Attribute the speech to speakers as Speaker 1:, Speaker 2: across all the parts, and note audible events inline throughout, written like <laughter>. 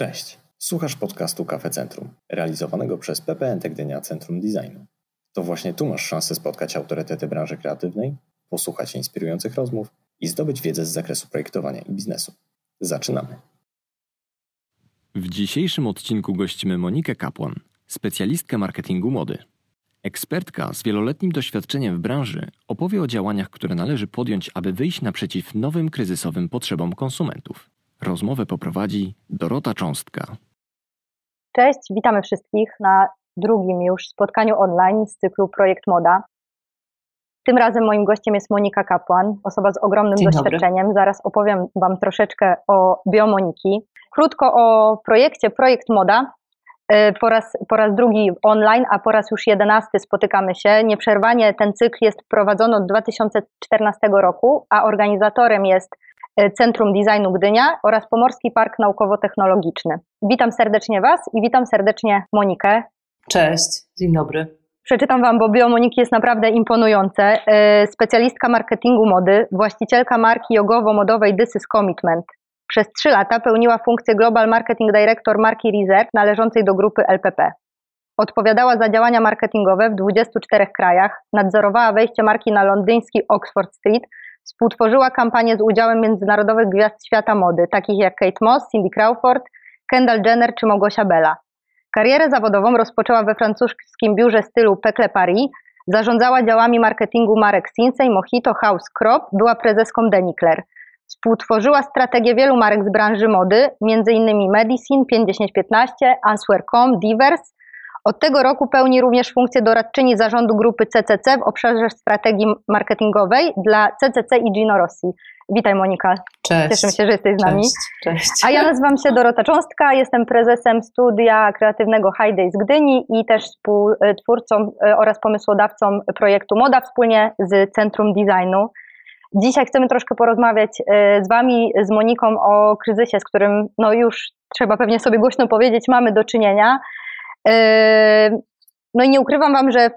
Speaker 1: Cześć. Słuchasz podcastu Kafe Centrum, realizowanego przez PPN Gdynia Centrum Designu. To właśnie tu masz szansę spotkać autorytety branży kreatywnej, posłuchać inspirujących rozmów i zdobyć wiedzę z zakresu projektowania i biznesu. Zaczynamy. W dzisiejszym odcinku gościmy Monikę Kapłan, specjalistkę marketingu mody. Ekspertka z wieloletnim doświadczeniem w branży opowie o działaniach, które należy podjąć, aby wyjść naprzeciw nowym kryzysowym potrzebom konsumentów. Rozmowę poprowadzi Dorota Cząstka.
Speaker 2: Cześć, witamy wszystkich na drugim już spotkaniu online z cyklu Projekt Moda. Tym razem moim gościem jest Monika Kapłan, osoba z ogromnym
Speaker 3: Dzień
Speaker 2: doświadczeniem.
Speaker 3: dobry.
Speaker 2: Zaraz opowiem Wam troszeczkę o biomoniki. Krótko o projekcie Projekt Moda. Y, Po raz, po raz drugi online, a po raz już jedenasty spotykamy się. Nieprzerwanie ten cykl jest prowadzony od 2014 roku, a organizatorem jest Centrum Designu Gdynia oraz Pomorski Park Naukowo-Technologiczny. Witam serdecznie Was i witam serdecznie Monikę.
Speaker 3: Cześć, dzień dobry.
Speaker 2: Przeczytam Wam, bo bio Moniki jest naprawdę imponujące. Yy, Specjalistka marketingu mody, właścicielka marki jogowo-modowej This is Commitment. Przez trzy lata pełniła funkcję Global Marketing Director marki Reserve należącej do grupy LPP. Odpowiadała za działania marketingowe w 24 krajach, nadzorowała wejście marki na londyński Oxford Street, współtworzyła kampanię z udziałem międzynarodowych gwiazd świata mody, takich jak Kate Moss, Cindy Crawford, Kendall Jenner czy Małgosia Bella. Karierę zawodową rozpoczęła we francuskim biurze stylu Pecle Paris, zarządzała działami marketingu marek Sinsei, Mojito, House Crop, była prezeską Denicler. Współtworzyła strategię wielu marek z branży mody, m.in. Medicine, 5015, Answer.com, Divers. Od tego roku pełni również funkcję doradczyni zarządu grupy CCC w obszarze strategii marketingowej dla CCC i Gino Rossi. Witaj Monika,
Speaker 3: Cześć.
Speaker 2: cieszę się, że jesteś z nami.
Speaker 3: Cześć. Cześć.
Speaker 2: A ja nazywam się Dorota Cząstka, jestem prezesem studia kreatywnego High Day z Gdyni i też współtwórcą e, oraz pomysłodawcą projektu Moda wspólnie z Centrum Designu. Dzisiaj chcemy troszkę porozmawiać e, z Wami, z Moniką o kryzysie, z którym no już trzeba pewnie sobie głośno powiedzieć, mamy do czynienia. E, No i nie ukrywam Wam, że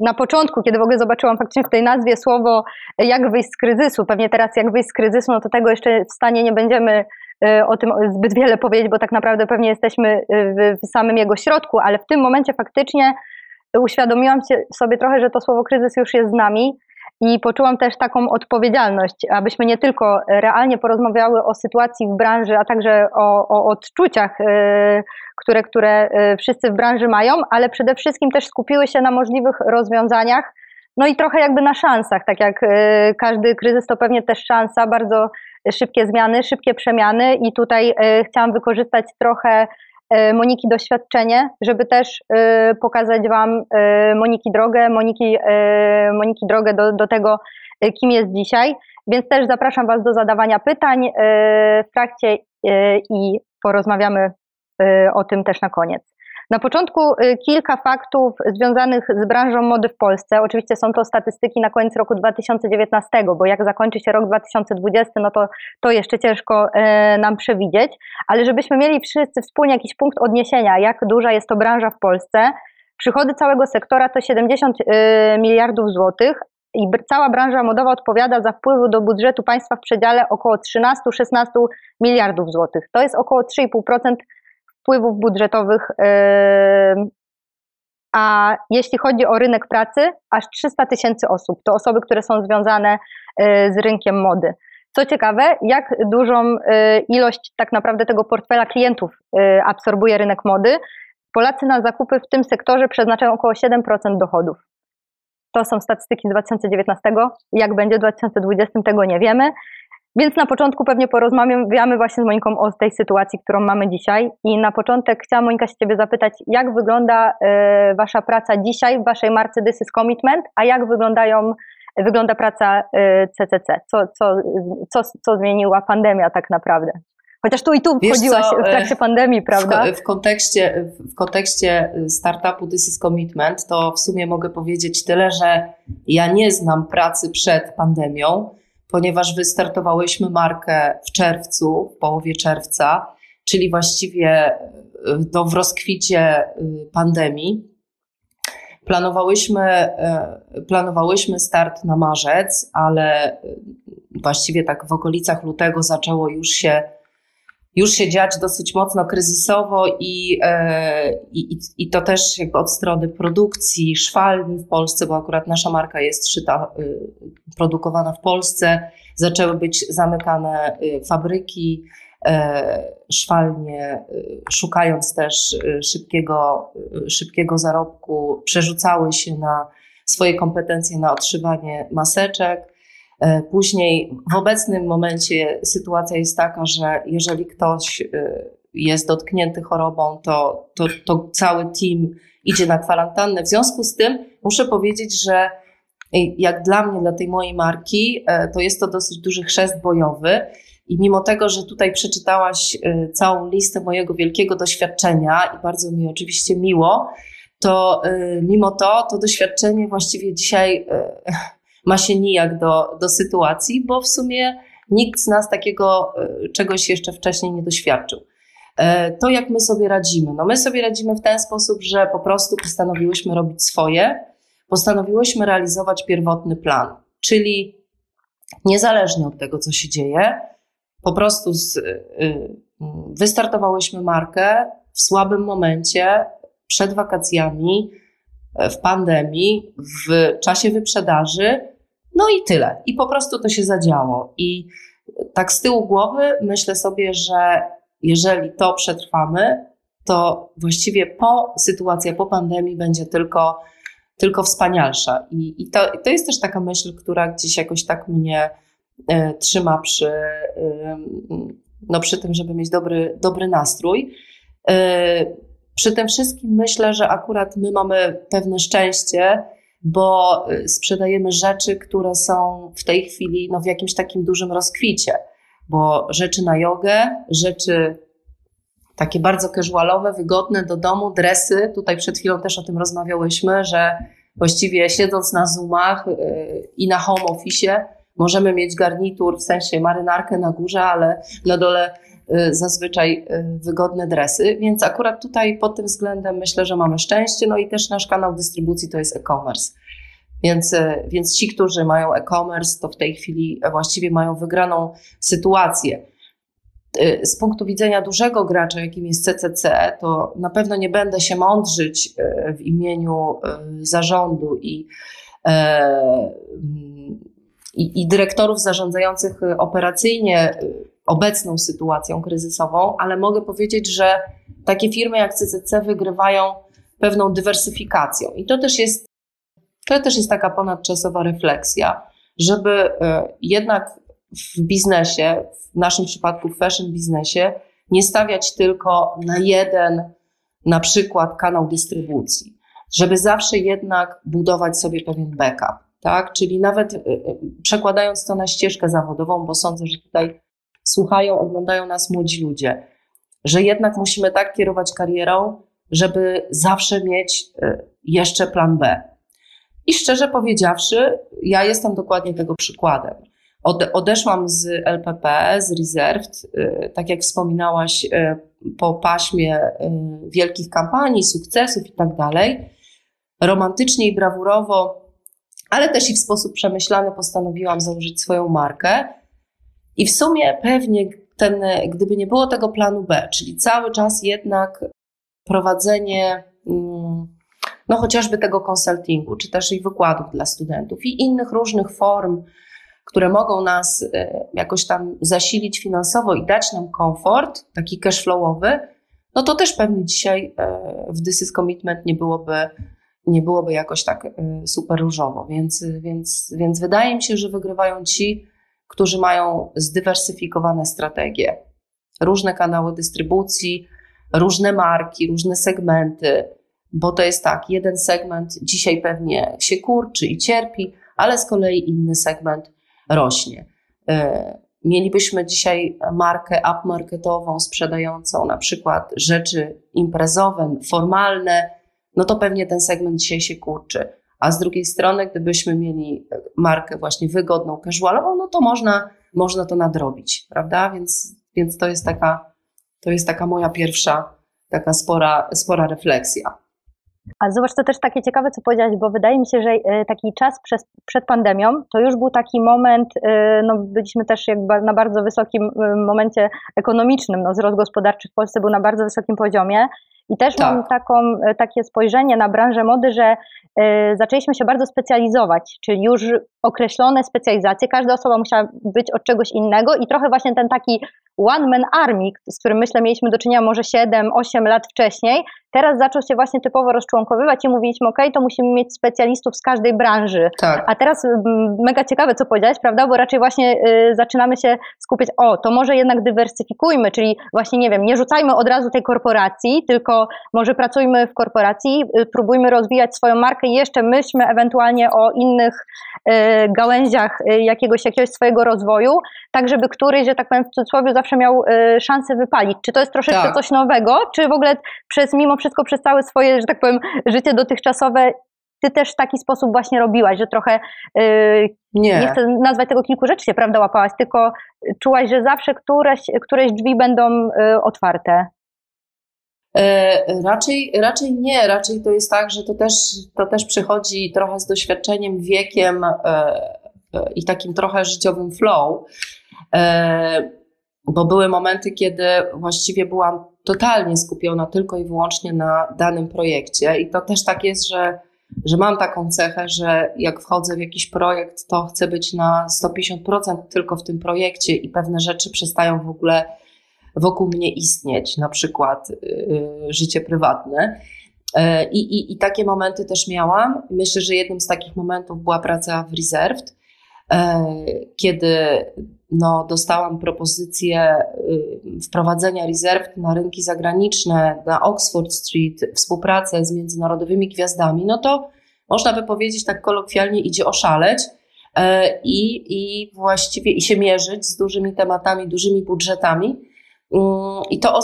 Speaker 2: na początku, kiedy w ogóle zobaczyłam faktycznie w tej nazwie słowo jak wyjść z kryzysu, pewnie teraz jak wyjść z kryzysu, no to tego jeszcze w stanie nie będziemy y, o tym zbyt wiele powiedzieć, bo tak naprawdę pewnie jesteśmy y, w, samym jego środku, ale w tym momencie faktycznie uświadomiłam sobie trochę, że to słowo kryzys już jest z nami i poczułam też taką odpowiedzialność, abyśmy nie tylko realnie porozmawiały o sytuacji w branży, a także o, o odczuciach, y, które, które y, wszyscy w branży mają, ale przede wszystkim też skupiły się na możliwych rozwiązaniach, no i trochę jakby na szansach, tak jak y, każdy kryzys to pewnie też szansa, bardzo szybkie zmiany, szybkie przemiany. I tutaj chciałam wykorzystać trochę Moniki doświadczenie, żeby też y, pokazać Wam y, Moniki drogę, Moniki, y, Moniki drogę do, do tego, y, kim jest dzisiaj. Więc też zapraszam Was do zadawania pytań y, w trakcie y, i porozmawiamy y, o tym też na koniec. Na początku y, kilka faktów związanych z branżą mody w Polsce. Oczywiście są to statystyki na koniec roku 2019, bo jak zakończy się rok 2020, no to to jeszcze ciężko e, nam przewidzieć, ale żebyśmy mieli wszyscy wspólnie jakiś punkt odniesienia, jak duża jest to branża w Polsce. Przychody całego sektora to 70 y, miliardów złotych i cała branża modowa odpowiada za wpływy do budżetu państwa w przedziale około 13-16 miliardów złotych. To jest około 3,5% wpływów budżetowych. A jeśli chodzi o rynek pracy, aż 300 tysięcy osób to osoby, które są związane yy, z rynkiem mody. Co ciekawe, jak dużą yy, ilość tak naprawdę tego portfela klientów yy, absorbuje rynek mody. Polacy na zakupy w tym sektorze przeznaczają około 7% dochodów. To są statystyki z 2019. Jak będzie w 2020, tego nie wiemy. Więc na początku pewnie porozmawiamy właśnie z Moniką o tej sytuacji, którą mamy dzisiaj. I na początek chciałam Monika się Ciebie zapytać, jak wygląda e, Wasza praca dzisiaj w Waszej marce This is Commitment, a jak wyglądają, wygląda praca e, CCC? Co, co, co, co zmieniła pandemia tak naprawdę? Chociaż tu i tu
Speaker 3: Wiesz
Speaker 2: wchodziłaś
Speaker 3: co,
Speaker 2: w trakcie
Speaker 3: e,
Speaker 2: pandemii, prawda?
Speaker 3: W, w, kontekście, w kontekście startupu This is Commitment to w sumie mogę powiedzieć tyle, że ja nie znam pracy przed pandemią, ponieważ wystartowałyśmy markę w czerwcu, w połowie czerwca, czyli właściwie y, no, w rozkwicie y, pandemii. Planowałyśmy, y, planowałyśmy start na marzec, ale właściwie tak w okolicach lutego zaczęło już się już się dziać dosyć mocno kryzysowo i, e, i, i to też jakby od strony produkcji, szwalni w Polsce, bo akurat nasza marka jest szyta, y, produkowana w Polsce, zaczęły być zamykane y, fabryki, e, szwalnie, y, szukając też szybkiego, szybkiego zarobku, przerzucały się na swoje kompetencje na odszywanie maseczek. E, później w obecnym momencie sytuacja jest taka, że jeżeli ktoś e, jest dotknięty chorobą, to, to, to cały team idzie na kwarantannę. W związku z tym muszę powiedzieć, że jak dla mnie, dla tej mojej marki, e, to jest to dosyć duży chrzest bojowy. I mimo tego, że tutaj przeczytałaś całą listę mojego wielkiego doświadczenia i bardzo mi oczywiście miło, to mimo to, to doświadczenie właściwie dzisiaj ma się nijak do, do sytuacji, bo w sumie nikt z nas takiego e, czegoś jeszcze wcześniej nie doświadczył. E, to jak my sobie radzimy? No my sobie radzimy w ten sposób, że po prostu postanowiłyśmy robić swoje, postanowiłyśmy realizować pierwotny plan, czyli niezależnie od tego, co się dzieje, po prostu z, y, wystartowałyśmy markę w słabym momencie, przed wakacjami, w pandemii, w czasie wyprzedaży, no i tyle. I po prostu to się zadziało. I tak z tyłu głowy myślę sobie, że jeżeli to przetrwamy, to właściwie po sytuacja po pandemii będzie tylko, tylko wspanialsza. I, i to, to jest też taka myśl, która gdzieś jakoś tak mnie y, trzyma przy, y, no przy tym, żeby mieć dobry, dobry nastrój. Y, przy tym wszystkim myślę, że akurat my mamy pewne szczęście, bo y, sprzedajemy rzeczy, które są w tej chwili no, w jakimś takim dużym rozkwicie, bo rzeczy na jogę, rzeczy takie bardzo casualowe, wygodne do domu, dresy. Tutaj przed chwilą też o tym rozmawiałyśmy, że właściwie siedząc na Zoomach yy, i na home office możemy mieć garnitur, w sensie marynarkę na górze, ale na dole Y, zazwyczaj y, wygodne dresy, więc akurat tutaj pod tym względem myślę, że mamy szczęście. No i też nasz kanał dystrybucji to jest e-commerce. Więc, y, więc ci, którzy mają e-commerce, to w tej chwili właściwie mają wygraną sytuację. Z punktu widzenia dużego gracza, jakim jest CCC, to na pewno nie będę się mądrzyć w imieniu zarządu i, i, i dyrektorów zarządzających operacyjnie obecną sytuacją kryzysową, ale mogę powiedzieć, że takie firmy jak CCC wygrywają pewną dywersyfikacją. I to też jest, to też jest taka ponadczasowa refleksja, żeby e, jednak w biznesie, w naszym przypadku w fashion biznesie, nie stawiać tylko na jeden, na przykład kanał dystrybucji, żeby zawsze jednak budować sobie pewien backup, tak? Czyli nawet e, e, przekładając to na ścieżkę zawodową, bo sądzę, że tutaj słuchają, oglądają nas młodzi ludzie, że jednak musimy tak kierować karierą, żeby zawsze mieć y, jeszcze plan B. I szczerze powiedziawszy, ja jestem dokładnie tego przykładem. odeszłam z LPP, z Reserved, y, tak jak wspominałaś, y, po paśmie wielkich kampanii, sukcesów i tak dalej. Romantycznie i brawurowo, ale też i w sposób przemyślany postanowiłam założyć swoją markę. I w sumie pewnie ten, gdyby nie było tego planu B, czyli cały czas jednak prowadzenie mm, no chociażby tego konsultingu, czy też i wykładów dla studentów i innych różnych form, które mogą nas e, jakoś tam zasilić finansowo i dać nam komfort, taki cashflowowy, no to też pewnie dzisiaj e, w This is Commitment nie byłoby, nie byłoby jakoś tak e, super różowo. Więc, więc, więc wydaje mi się, że wygrywają ci, którzy mają zdywersyfikowane strategie, różne kanały dystrybucji, różne marki, różne segmenty, bo to jest tak, jeden segment dzisiaj pewnie się kurczy i cierpi, ale z kolei inny segment rośnie. E, mielibyśmy dzisiaj markę upmarketową sprzedającą na przykład rzeczy imprezowe, formalne, no to pewnie ten segment dzisiaj się kurczy. A z drugiej strony, gdybyśmy mieli markę właśnie wygodną, casualową, no to można, można to nadrobić, prawda? Więc, więc to jest taka, to jest taka moja pierwsza, taka spora, spora refleksja.
Speaker 2: A zobacz, to też takie ciekawe, co powiedziałaś, bo wydaje mi się, że e, taki czas przez, przed pandemią to już był taki moment, e, no byliśmy też jakby na bardzo wysokim e, momencie ekonomicznym, no wzrost gospodarczy w Polsce był na bardzo wysokim poziomie i też tak. mam taką, takie spojrzenie na branżę mody, że zaczęliśmy się bardzo specjalizować, czyli już określone specjalizacje, każda osoba musiała być od czegoś innego i trochę właśnie ten taki one man army, z którym myślę mieliśmy do czynienia może 7-8 lat wcześniej, teraz zaczął się właśnie typowo rozczłonkowywać i mówiliśmy, ok, to musimy mieć specjalistów z każdej branży. Tak. A teraz mega ciekawe, co powiedziałeś, prawda, bo raczej właśnie y, zaczynamy się skupiać, o, to może jednak dywersyfikujmy, czyli właśnie, nie wiem, nie rzucajmy od razu tej korporacji, tylko może pracujmy w korporacji, y, próbujmy rozwijać swoją markę i jeszcze myślmy ewentualnie o innych y, gałęziach y, jakiegoś, jakiegoś swojego rozwoju, tak żeby któryś, że tak powiem w cudzysłowie, zawsze miał szansę wypalić. Czy to jest troszeczkę tak. coś nowego, czy w ogóle przez mimo wszystko przez całe swoje, że tak powiem, życie dotychczasowe ty też w taki sposób właśnie robiłaś, że trochę yy, nie. nie chcę nazwać tego kilku rzeczy się, prawda, łapałaś, tylko czułaś, że zawsze któreś, któreś drzwi będą yy, otwarte.
Speaker 3: E, raczej, raczej nie, raczej to jest tak, że to też, to też przychodzi trochę z doświadczeniem, wiekiem e, e, i takim trochę życiowym flow, bo były momenty, kiedy właściwie byłam totalnie skupiona tylko i wyłącznie na danym projekcie. I to też tak jest, że, że mam taką cechę, że jak wchodzę w jakiś projekt, to chcę być na 150% tylko w tym projekcie i pewne rzeczy przestają w ogóle wokół mnie istnieć, na przykład y, życie prywatne. E, I, i, I takie momenty też miałam. Myślę, że jednym z takich momentów była praca w Reserved, e, kiedy no, dostałam propozycję y, wprowadzenia Reserved na rynki zagraniczne, na Oxford Street, współpracę z międzynarodowymi gwiazdami, no to można by powiedzieć tak kolokwialnie idzie oszaleć e, i, i właściwie i się mierzyć z dużymi tematami, dużymi budżetami. Mm, I to,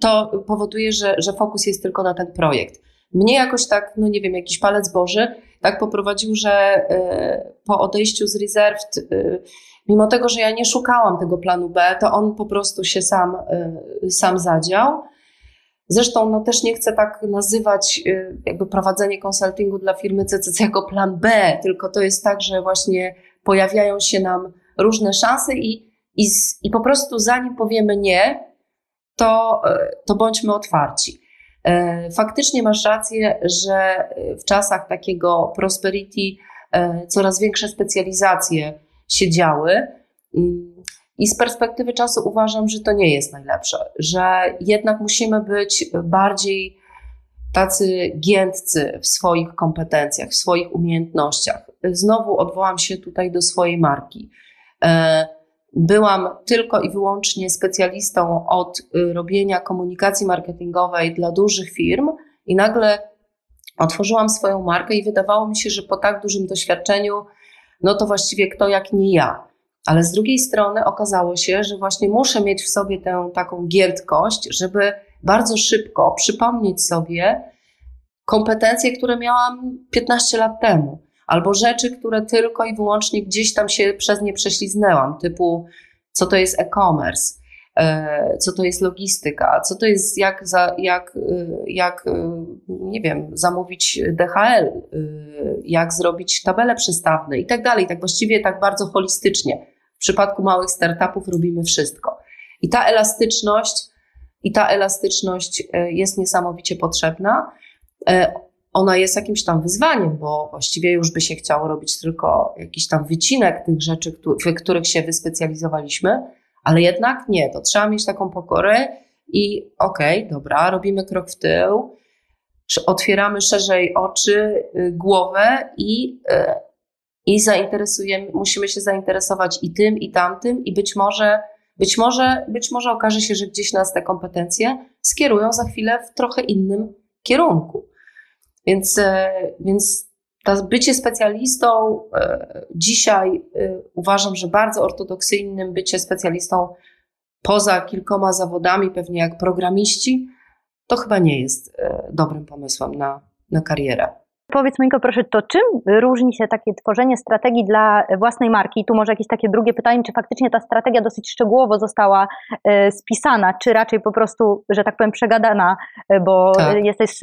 Speaker 3: to powoduje, że, że fokus jest tylko na ten projekt. Mnie jakoś tak, no nie wiem, jakiś palec Boży tak poprowadził, że e, po odejściu z Reserved, e, mimo tego, że ja nie szukałam tego planu B, to on po prostu się sam, e, sam zadział. Zresztą no, też nie chcę tak nazywać jakby prowadzenie konsultingu dla firmy CCC jako plan B, tylko to jest tak, że właśnie pojawiają się nam różne szanse i i, i po prostu zanim powiemy nie, to, e, to bądźmy otwarci. E, faktycznie masz rację, że w czasach takiego prosperity e, coraz większe specjalizacje się działy. Mm, I z perspektywy czasu uważam, że to nie jest najlepsze, że jednak musimy być bardziej tacy giętcy w swoich kompetencjach, w swoich umiejętnościach. Znowu odwołam się tutaj do swojej marki byłam tylko i wyłącznie specjalistą od y, robienia komunikacji marketingowej dla dużych firm i nagle otworzyłam swoją markę i wydawało mi się, że po tak dużym doświadczeniu, no to właściwie kto jak nie ja. Ale z drugiej strony okazało się, że właśnie muszę mieć w sobie tę taką gierdkość, żeby bardzo szybko przypomnieć sobie kompetencje, które miałam 15 lat temu albo rzeczy, które tylko i wyłącznie gdzieś tam się przez nie prześliznęłam, typu co to jest e-commerce, e, co to jest logistyka, co to jest jak, jak, e, jak e, nie wiem, zamówić DHL, jak zrobić tabele przystawne i tak dalej. Tak właściwie tak bardzo holistycznie. W przypadku małych startupów robimy wszystko. I ta elastyczność, i ta elastyczność jest niesamowicie potrzebna ona jest jakimś tam wyzwaniem, bo właściwie już by się chciało robić tylko jakiś tam wycinek tych rzeczy, w których się wyspecjalizowaliśmy, ale jednak nie, to trzeba mieć taką pokorę i okej, okay, dobra, robimy krok w tył, otwieramy szerzej oczy, y, głowę i, y, i zainteresujemy, musimy się zainteresować i tym, i tamtym, i być może, być może, być może okaże się, że gdzieś nas te kompetencje skierują za chwilę w trochę innym kierunku. Więc, e, więc to bycie specjalistą e, dzisiaj e, uważam, że bardzo ortodoksyjnym bycie specjalistą poza kilkoma zawodami, pewnie jak programiści, to chyba nie jest dobrym pomysłem na, na karierę.
Speaker 2: Powiedz Moniko proszę, to czym różni się takie tworzenie strategii dla własnej marki? Tu może jakieś takie drugie pytanie, czy faktycznie ta strategia dosyć szczegółowo została e, spisana, czy raczej po prostu, że tak powiem, przegadana, e, bo tak. jesteś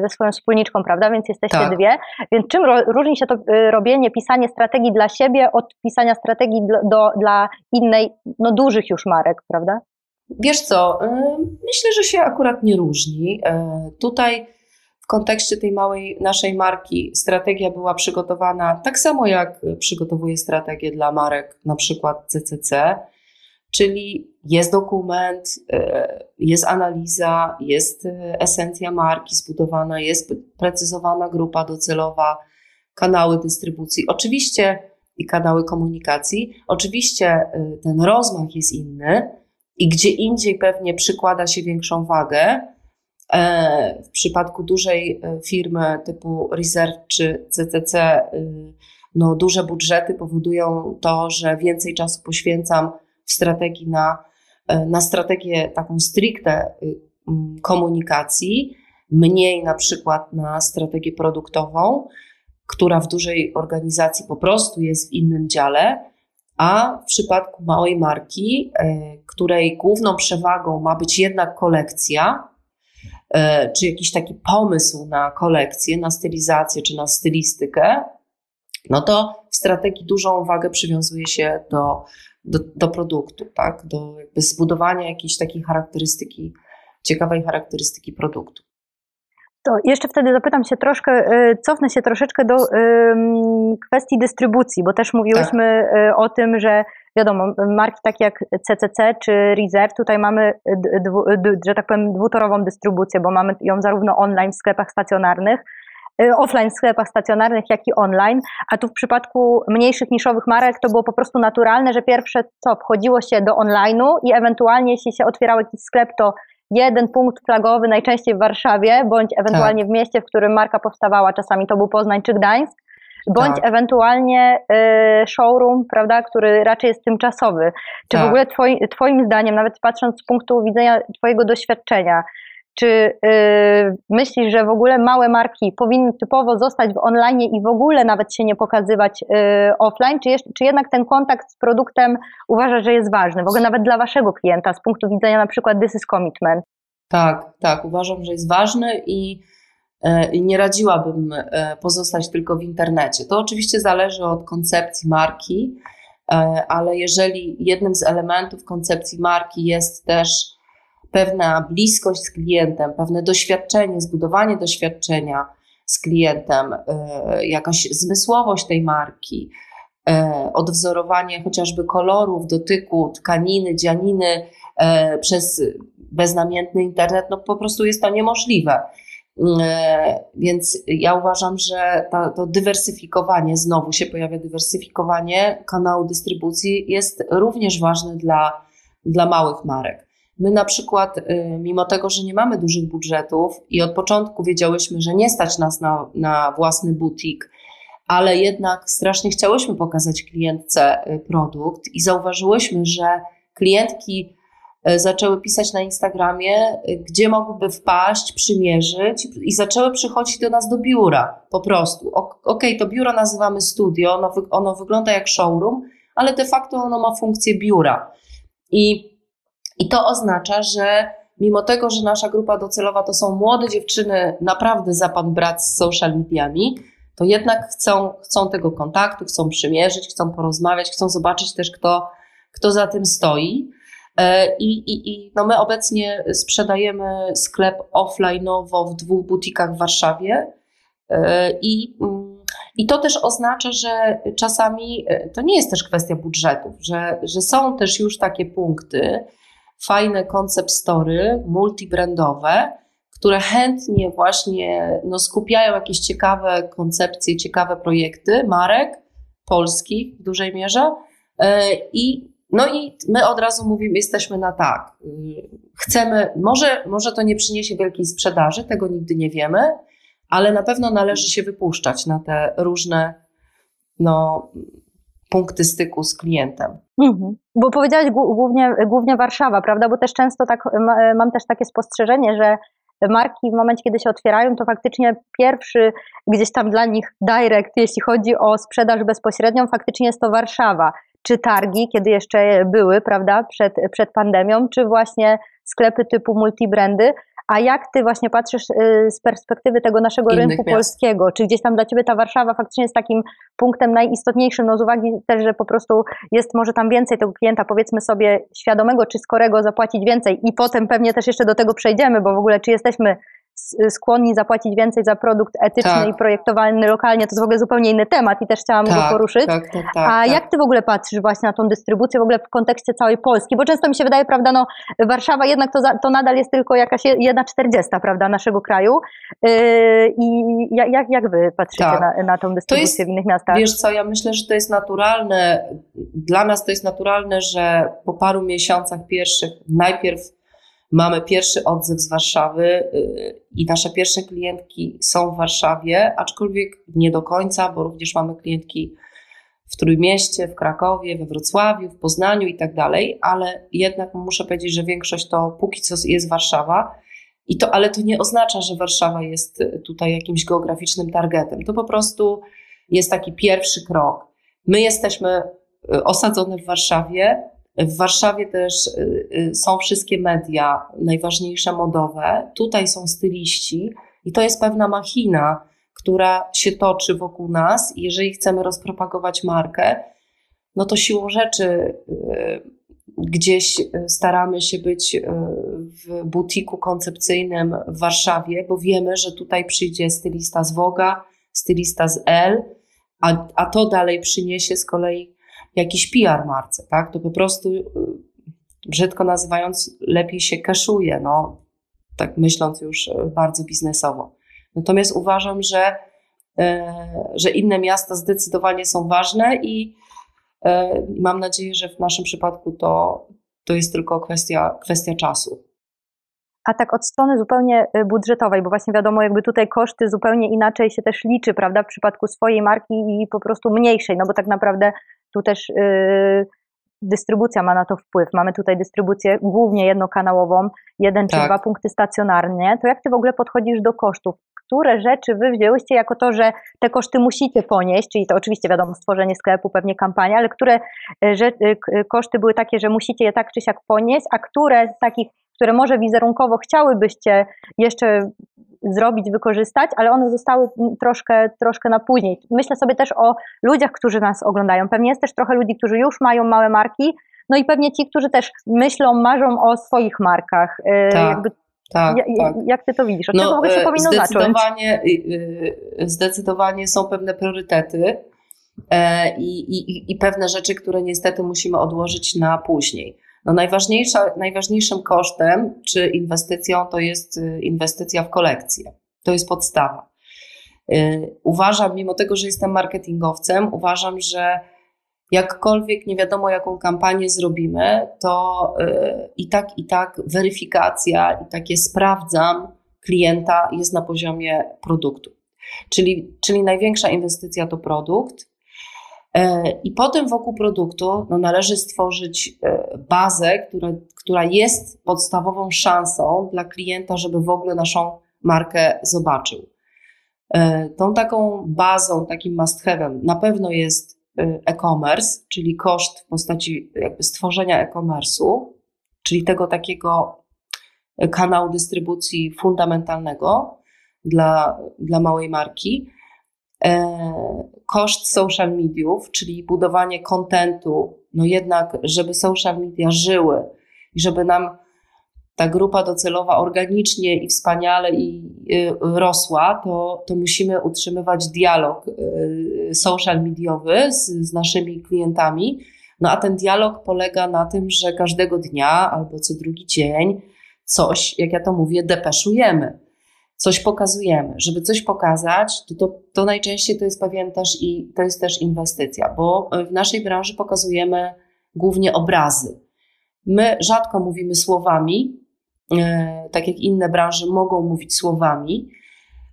Speaker 2: ze swoją wspólniczką, prawda, więc jesteście tak. dwie. Więc czym różni się to e, robienie, pisanie strategii dla siebie od pisania strategii do, do, dla innej, no dużych już marek, prawda?
Speaker 3: Wiesz co, myślę, że się akurat nie różni. Tutaj kontekście tej małej naszej marki strategia była przygotowana tak samo jak przygotowuję strategię dla marek, na przykład CCC, czyli jest dokument, e, jest analiza, jest e, esencja marki zbudowana, jest precyzowana grupa docelowa, kanały dystrybucji, oczywiście i kanały komunikacji. Oczywiście e, ten rozmach jest inny i gdzie indziej pewnie przykłada się większą wagę, w przypadku dużej e, firmy typu Reserve czy CCC, y, no duże budżety powodują to, że więcej czasu poświęcam w strategii na, e, na strategię taką stricte y, komunikacji, mniej na przykład na strategię produktową, która w dużej organizacji po prostu jest w innym dziale, a w przypadku małej marki, której główną przewagą ma być jednak kolekcja, E, czy jakiś taki pomysł na kolekcję, na stylizację czy na stylistykę, no to w strategii dużą uwagę przywiązuje się do, do, do produktu, tak? do jakby zbudowania jakiejś takiej charakterystyki, ciekawej charakterystyki produktu.
Speaker 2: To jeszcze wtedy zapytam się troszkę, e, cofnę się troszeczkę do kwestii dystrybucji, bo też mówiłyśmy tak. o tym, że wiadomo, marki takie jak CCC czy Reserve, tutaj mamy, dwu, że tak powiem, dwutorową dystrybucję, bo mamy ją zarówno online w sklepach stacjonarnych, y, offline w sklepach stacjonarnych, jak i online, a tu w przypadku mniejszych, niszowych marek to było po prostu naturalne, że pierwsze co, wchodziło się do online'u i ewentualnie jeśli się otwierał jakiś sklep, to jeden punkt flagowy, najczęściej w Warszawie, bądź ewentualnie tak. w mieście, w którym marka powstawała, czasami to był Poznań czy Gdańsk, bądź tak. ewentualnie y, showroom, prawda, który raczej jest tymczasowy. Czy tak. w ogóle twoi, Twoim zdaniem, nawet patrząc z punktu widzenia Twojego doświadczenia, czy y, myślisz, że w ogóle małe marki powinny typowo zostać w online i w ogóle nawet się nie pokazywać y, offline, czy, jeszcze, czy jednak ten kontakt z produktem uważasz, że jest ważny? W ogóle nawet dla waszego klienta, z punktu widzenia na przykład this is commitment.
Speaker 3: Tak, tak, uważam, że jest ważny i i nie radziłabym e, pozostać tylko w internecie. To oczywiście zależy od koncepcji marki, e, ale jeżeli jednym z elementów koncepcji marki jest też pewna bliskość z klientem, pewne doświadczenie, zbudowanie doświadczenia z klientem, jakaś zmysłowość tej marki, odwzorowanie chociażby kolorów, dotyku, tkaniny, dzianiny przez beznamiętny internet, no po prostu jest to niemożliwe. E, więc ja uważam, że ta, to dywersyfikowanie, znowu się pojawia dywersyfikowanie kanału dystrybucji, jest również ważne dla, dla małych marek. My na przykład, y, mimo tego, że nie mamy dużych budżetów i od początku wiedziałyśmy, że nie stać nas na, na własny butik, ale jednak strasznie chciałyśmy pokazać klientce y, produkt i zauważyłyśmy, że klientki zaczęły pisać na Instagramie, e, gdzie mogłyby wpaść, przymierzyć i zaczęły przychodzić do nas do biura po prostu. Okej, okay, to biuro nazywamy studio, ono, ono wygląda jak showroom, ale de facto ono ma funkcję biura. I, I to oznacza, że mimo tego, że nasza grupa docelowa to są młode dziewczyny, naprawdę za pan brat z social mediami, to jednak chcą, chcą tego kontaktu, chcą przymierzyć, chcą porozmawiać, chcą zobaczyć też, kto, kto za tym stoi. E, I, i, I no my obecnie sprzedajemy sklep offline'owo w dwóch butikach w Warszawie. E, I, mm, I to też oznacza, że czasami e, to nie jest też kwestia budżetów, że, że są też już takie punkty, fajne concept story, multibrandowe, które chętnie właśnie no, skupiają jakieś ciekawe koncepcje, ciekawe projekty marek polskich w dużej mierze i no i my od razu mówimy, jesteśmy na tak. Chcemy, może, może to nie przyniesie wielkiej sprzedaży, tego nigdy nie wiemy, ale na pewno należy się wypuszczać na te różne no, punkty styku z klientem. Mhm.
Speaker 2: Bo powiedziałaś głównie, głównie Warszawa, prawda? Bo też często tak mam też takie spostrzeżenie, że marki w momencie, kiedy się otwierają, to faktycznie pierwszy gdzieś tam dla nich direct, jeśli chodzi o sprzedaż bezpośrednią, faktycznie jest to Warszawa. Czy targi, kiedy jeszcze były, prawda, przed, przed pandemią, czy właśnie sklepy typu multibrandy, a jak ty właśnie patrzysz y, z perspektywy tego naszego Innych rynku miast. polskiego? Czy gdzieś tam dla ciebie ta Warszawa faktycznie jest takim punktem najistotniejszym, no z uwagi też, że po prostu jest może tam więcej tego klienta, powiedzmy sobie, świadomego czy skorego zapłacić więcej i potem pewnie też jeszcze do tego przejdziemy, bo w ogóle czy jesteśmy skłonni zapłacić więcej za produkt etyczny tak. i projektowany lokalnie, to jest w ogóle zupełnie inny temat i też chciałam tak, go poruszyć. Tak, tak, tak, A tak. jak ty w ogóle patrzysz właśnie na tą dystrybucję w ogóle w kontekście całej Polski? Bo często mi się wydaje, prawda, no Warszawa jednak to, to nadal jest tylko jakaś jedna czterdziesta, prawda, naszego kraju. Yy, I jak, jak wy patrzycie na, na tą dystrybucję jest, w innych miastach?
Speaker 3: Wiesz co, ja myślę, że to jest naturalne, dla nas to jest naturalne, że po paru miesiącach pierwszych najpierw Mamy pierwszy odzew z Warszawy y, i nasze pierwsze klientki są w Warszawie, aczkolwiek nie do końca, bo również mamy klientki w Trójmieście, w Krakowie, we Wrocławiu, w Poznaniu i tak dalej, ale jednak muszę powiedzieć, że większość to póki co jest Warszawa. I to, ale to nie oznacza, że Warszawa jest tutaj jakimś geograficznym targetem. To po prostu jest taki pierwszy krok. My jesteśmy y, osadzone w Warszawie, w Warszawie też y, y, są wszystkie media, najważniejsze modowe. Tutaj są styliści i to jest pewna machina, która się toczy wokół nas. Jeżeli chcemy rozpropagować markę, no to siłą rzeczy y, gdzieś staramy się być w butiku koncepcyjnym w Warszawie, bo wiemy, że tutaj przyjdzie stylista z Woga, stylista z L, a, a to dalej przyniesie z kolei jakiś PR marce, tak? To po prostu, y, brzydko nazywając, lepiej się kaszuje, no, tak myśląc już y, bardzo biznesowo. Natomiast uważam, że, y, że inne miasta zdecydowanie są ważne i mam nadzieję, że w naszym przypadku to, to jest tylko kwestia, kwestia czasu.
Speaker 2: A tak od strony zupełnie budżetowej, bo właśnie wiadomo, jakby tutaj koszty zupełnie inaczej się też liczy, prawda, w przypadku swojej marki i po prostu mniejszej, no bo tak naprawdę tu też yy, dystrybucja ma na to wpływ. Mamy tutaj dystrybucję głównie jednokanałową, jeden tak. czy dwa punkty stacjonarnie. To jak ty w ogóle podchodzisz do kosztów? Które rzeczy wy wzięłyście jako to, że te koszty musicie ponieść, czyli to oczywiście wiadomo stworzenie sklepu, pewnie kampania, ale które y, że, y, koszty były takie, że musicie je tak czy siak ponieść, a które takich, które może wizerunkowo chciałybyście jeszcze zrobić, wykorzystać, ale one zostały troszkę, troszkę na później. Myślę sobie też o ludziach, którzy nas oglądają. Pewnie jest też trochę ludzi, którzy już mają małe marki, no i pewnie ci, którzy też myślą, marzą o swoich markach.
Speaker 3: Y, tak. Jakby tak,
Speaker 2: ja,
Speaker 3: tak.
Speaker 2: Jak ty to widzisz? Od no, czego w ogóle się y, powinno
Speaker 3: zdecydowanie,
Speaker 2: zacząć?
Speaker 3: Y, zdecydowanie są pewne priorytety e, i, i, i pewne rzeczy, które niestety musimy odłożyć na później. No najważniejsza, najważniejszym kosztem czy inwestycją to jest y, inwestycja w kolekcję. To jest podstawa. Y, uważam, mimo tego, że jestem marketingowcem, uważam, że jakkolwiek nie wiadomo, jaką kampanię zrobimy, to y, i tak, i tak weryfikacja i takie sprawdzam klienta jest na poziomie produktu. Czyli, czyli największa inwestycja to produkt, I potem wokół produktu no, należy stworzyć e, bazę, która, która jest podstawową szansą dla klienta, żeby w ogóle naszą markę zobaczył. E, tą taką bazą, takim must have'em na pewno jest e-commerce, czyli koszt w postaci jakby stworzenia e-commerce'u, czyli tego takiego kanału dystrybucji fundamentalnego dla, dla małej marki. E, koszt social mediów, czyli budowanie kontentu, no jednak, żeby social media żyły i żeby nam ta grupa docelowa organicznie i wspaniale i y, rosła, to, to musimy utrzymywać dialog y, social mediowy z, z naszymi klientami. No a ten dialog polega na tym, że każdego dnia albo co drugi dzień coś, jak ja to mówię, depeszujemy coś pokazujemy. Żeby coś pokazać, to, to, to najczęściej to jest pewien też i to jest też inwestycja, bo w naszej branży pokazujemy głównie obrazy. My rzadko mówimy słowami, e, tak jak inne branże mogą mówić słowami,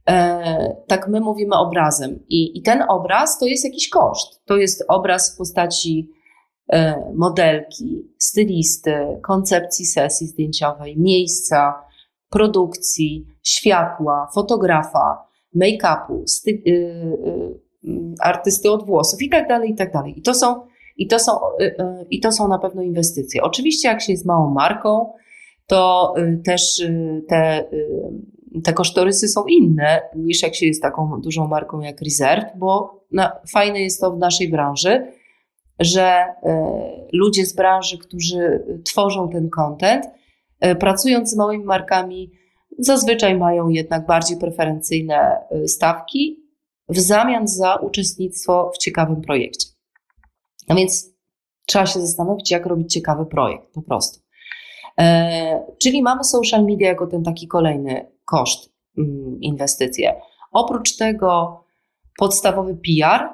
Speaker 3: e, tak my mówimy obrazem. I, I ten obraz to jest jakiś koszt. To jest obraz w postaci e, modelki, stylisty, koncepcji sesji zdjęciowej, miejsca, produkcji, światła, fotografa, make-upu, y, y, artysty od włosów i tak dalej, i tak dalej. I to są, i to są, i to są na pewno inwestycje. Oczywiście, jak się jest małą marką, to też te, te kosztorysy są inne niż jak się jest taką dużą marką jak Reserve, bo na, fajne jest to w naszej branży, że ludzie z branży, którzy tworzą ten content, pracując z małymi markami, zazwyczaj mają jednak bardziej preferencyjne e, stawki w zamian za uczestnictwo w ciekawym projekcie. No więc trzeba się zastanowić, jak robić ciekawy projekt, po prostu. E, czyli mamy social media jako ten taki kolejny koszt, mm, inwestycje. Oprócz tego podstawowy PR,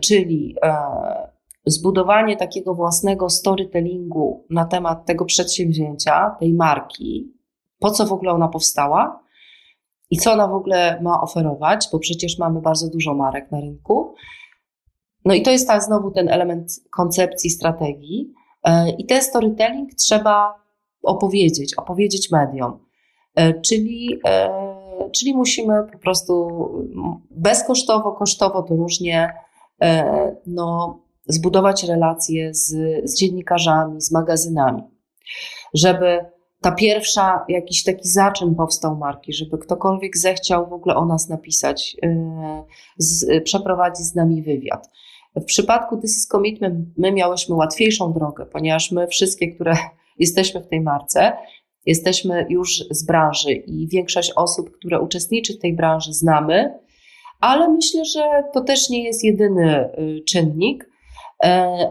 Speaker 3: czyli zbudowanie takiego własnego storytellingu na temat tego przedsięwzięcia, tej marki, po co w ogóle ona powstała i co ona w ogóle ma oferować, bo przecież mamy bardzo dużo marek na rynku. No i to jest tak znowu ten element koncepcji, strategii. E, I ten storytelling trzeba opowiedzieć, opowiedzieć mediom. E, czyli, e, czyli musimy po prostu bezkosztowo, kosztowo to różnie no, zbudować relacje z, z dziennikarzami, z magazynami, żeby ta pierwsza, jakiś taki zaczyn powstał marki, żeby ktokolwiek zechciał w ogóle o nas napisać, yy, z, przeprowadzić z nami wywiad. W przypadku This is Commitment my miałyśmy łatwiejszą drogę, ponieważ my wszystkie, które <laughs> jesteśmy w tej marce, jesteśmy już z branży i większość osób, które uczestniczy w tej branży znamy, ale myślę, że to też nie jest jedyny y, czynnik, E,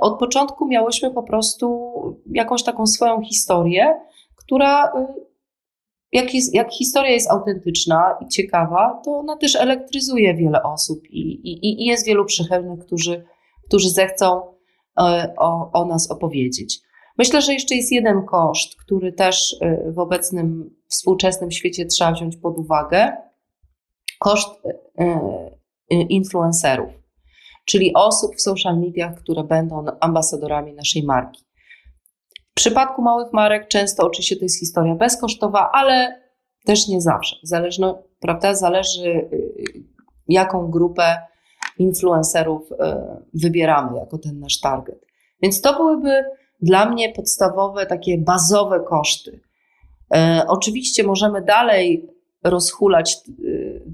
Speaker 3: od początku miałyśmy po prostu jakąś taką swoją historię, która y, jak, jest, jak historia jest autentyczna i ciekawa, to ona też elektryzuje wiele osób i, i, i jest wielu przychylnych, którzy, którzy zechcą e, o, o nas opowiedzieć. Myślę, że jeszcze jest jeden koszt, który też y, w obecnym współczesnym świecie trzeba wziąć pod uwagę. Koszt y, influencerów czyli osób w social mediach, które będą ambasadorami naszej marki. W przypadku małych marek często oczywiście to jest historia bezkosztowa, ale też nie zawsze. Zależno, prawda, zależy y, jaką grupę influencerów y, wybieramy jako ten nasz target. Więc to byłyby dla mnie podstawowe, takie bazowe koszty. Y, oczywiście możemy dalej rozhulać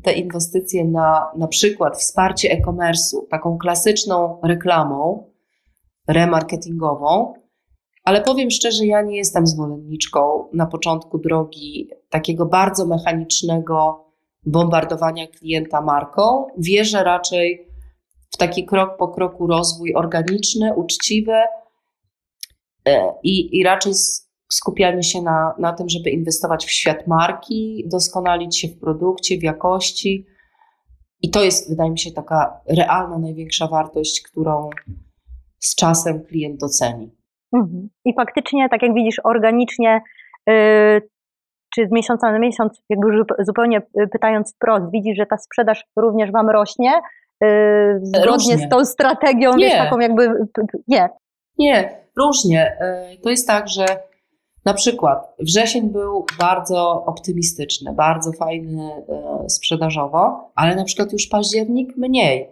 Speaker 3: te inwestycje na na przykład wsparcie e-commerce'u, taką klasyczną reklamą, remarketingową, ale powiem szczerze, ja nie jestem zwolenniczką na początku drogi takiego bardzo mechanicznego bombardowania klienta marką. Wierzę raczej w taki krok po kroku rozwój organiczny, uczciwy e, i, i raczej skupiamy się na, na tym, żeby inwestować w świat marki, doskonalić się w produkcie, w jakości. I to jest, wydaje mi się, taka realna, największa wartość, którą z czasem klient doceni.
Speaker 2: Mhm. I faktycznie, tak jak widzisz, organicznie, yy, czy z miesiąca na miesiąc, jakby zupełnie y, pytając wprost, widzisz, że ta sprzedaż również Wam rośnie, yy, zgodnie różnie. z tą strategią, nie. wiesz, taką jakby,
Speaker 3: nie. Nie, różnie. Y, to jest tak, że na przykład wrzesień był bardzo optymistyczny, bardzo fajny e, sprzedażowo, ale na przykład już październik mniej.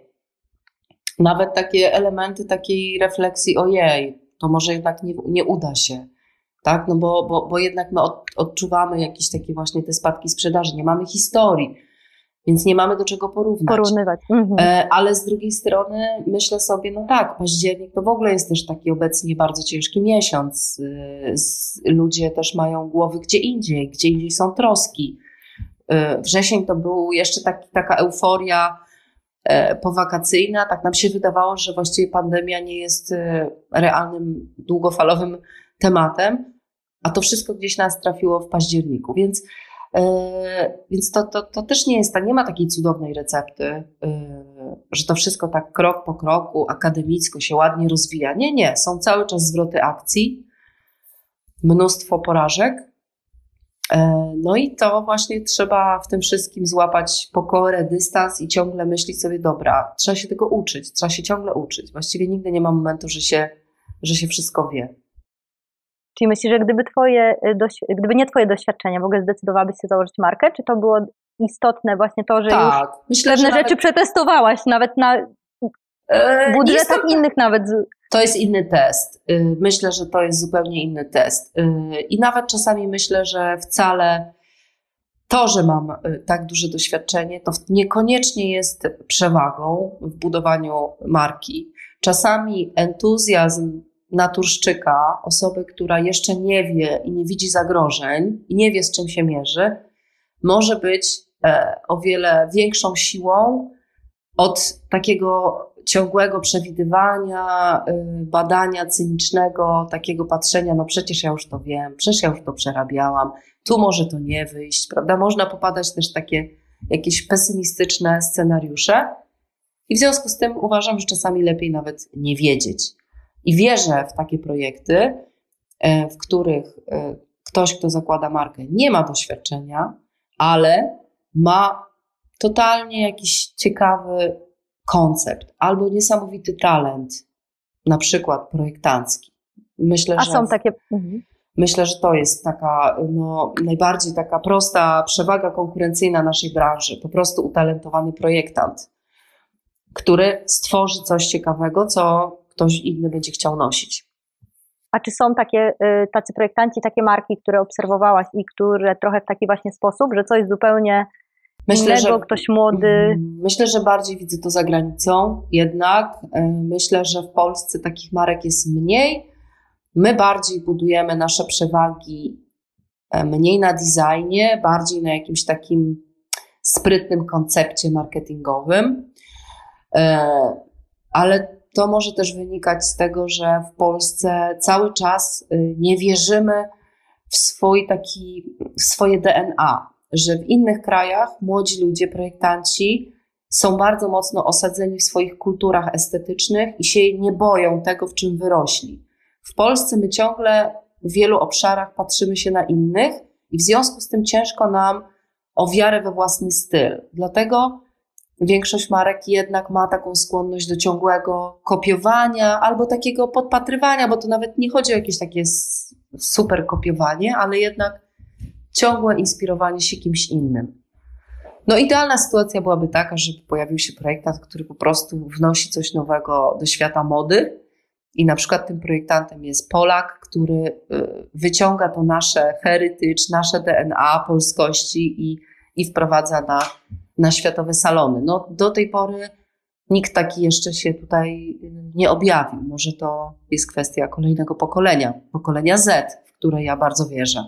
Speaker 3: Nawet takie elementy takiej refleksji, ojej, to może jednak nie, nie uda się. Tak? No bo, bo, bo jednak my od, odczuwamy jakieś takie właśnie te spadki sprzedaży, nie mamy historii więc nie mamy do czego porównać.
Speaker 2: Porównywać. Mhm.
Speaker 3: E, ale z drugiej strony myślę sobie, no tak, październik to w ogóle jest też taki obecnie bardzo ciężki miesiąc. E, ludzie też mają głowy gdzie indziej, gdzie indziej są troski. E, wrzesień to był jeszcze taki, taka euforia powakacyjna. Tak nam się wydawało, że właściwie pandemia nie jest realnym, długofalowym tematem, a to wszystko gdzieś nas trafiło w październiku. Więc E, więc to, to, to też nie jest, nie ma takiej cudownej recepty, e, że to wszystko tak krok po kroku, akademicko się ładnie rozwija. Nie, nie, są cały czas zwroty akcji, mnóstwo porażek. E, no i to właśnie trzeba w tym wszystkim złapać pokorę, dystans i ciągle myśleć sobie, dobra, trzeba się tego uczyć, trzeba się ciągle uczyć. Właściwie nigdy nie ma momentu, że się, że się wszystko wie.
Speaker 2: Czyli myślisz, że gdyby, twoje, y, gdyby nie Twoje doświadczenia, w ogóle zdecydowałabyś się założyć markę? Czy to było istotne właśnie to, że tak, już myślę, pewne że rzeczy nawet... przetestowałaś, nawet na e, budżetach innych nawet?
Speaker 3: To jest inny test. Y, myślę, że to jest zupełnie inny test. Y, I nawet czasami myślę, że wcale to, że mam tak duże doświadczenie, to niekoniecznie jest przewagą w budowaniu marki. Czasami entuzjazm naturszczyka, osoby, która jeszcze nie wie i nie widzi zagrożeń i nie wie, z czym się mierzy, może być e, o wiele większą siłą od takiego ciągłego przewidywania, y, badania cynicznego, takiego patrzenia, no przecież ja już to wiem, przecież ja już to przerabiałam, tu może to nie wyjść, prawda? Można popadać też takie jakieś pesymistyczne scenariusze. I w związku z tym uważam, że czasami lepiej nawet nie wiedzieć. I wierzę w takie projekty, e, w których e, ktoś, kto zakłada markę, nie ma doświadczenia, ale ma totalnie jakiś ciekawy koncept albo niesamowity talent, na przykład projektancki.
Speaker 2: Myślę, A że są takie. Mhm.
Speaker 3: Myślę, że to jest taka no, najbardziej taka prosta przewaga konkurencyjna naszej branży. Po prostu utalentowany projektant, który stworzy coś ciekawego, co ktoś inny będzie chciał nosić.
Speaker 2: A czy są takie, y, tacy projektanci, takie marki, które obserwowałaś i które trochę w taki właśnie sposób, że coś zupełnie Myślę, innego, że, ktoś młody?
Speaker 3: Mhm. Myślę, że bardziej widzę to za granicą, jednak y, myślę, że w Polsce takich marek jest mniej. My bardziej budujemy nasze przewagi y, mniej na designie, bardziej na jakimś takim sprytnym koncepcie marketingowym. Ale to może też wynikać z tego, że w Polsce cały czas y, nie wierzymy w swój taki, w swoje DNA, że w innych krajach młodzi ludzie, projektanci są bardzo mocno osadzeni w swoich kulturach estetycznych i się nie boją tego, w czym wyrośli. W Polsce my ciągle w wielu obszarach patrzymy się na innych i w związku z tym ciężko nam o wiarę we własny styl. Dlatego Większość marek jednak ma taką skłonność do ciągłego kopiowania albo takiego podpatrywania, bo to nawet nie chodzi o jakieś takie super kopiowanie, ale jednak ciągłe inspirowanie się kimś innym. No, idealna sytuacja byłaby taka, żeby pojawił się projektant, który po prostu wnosi coś nowego do świata mody. I na przykład tym projektantem jest Polak, który y, wyciąga to nasze heritage, nasze DNA polskości i, i wprowadza na na światowe salony. No, do tej pory nikt taki jeszcze się tutaj nie objawił. Może to jest kwestia kolejnego pokolenia, pokolenia Z, w które ja bardzo wierzę.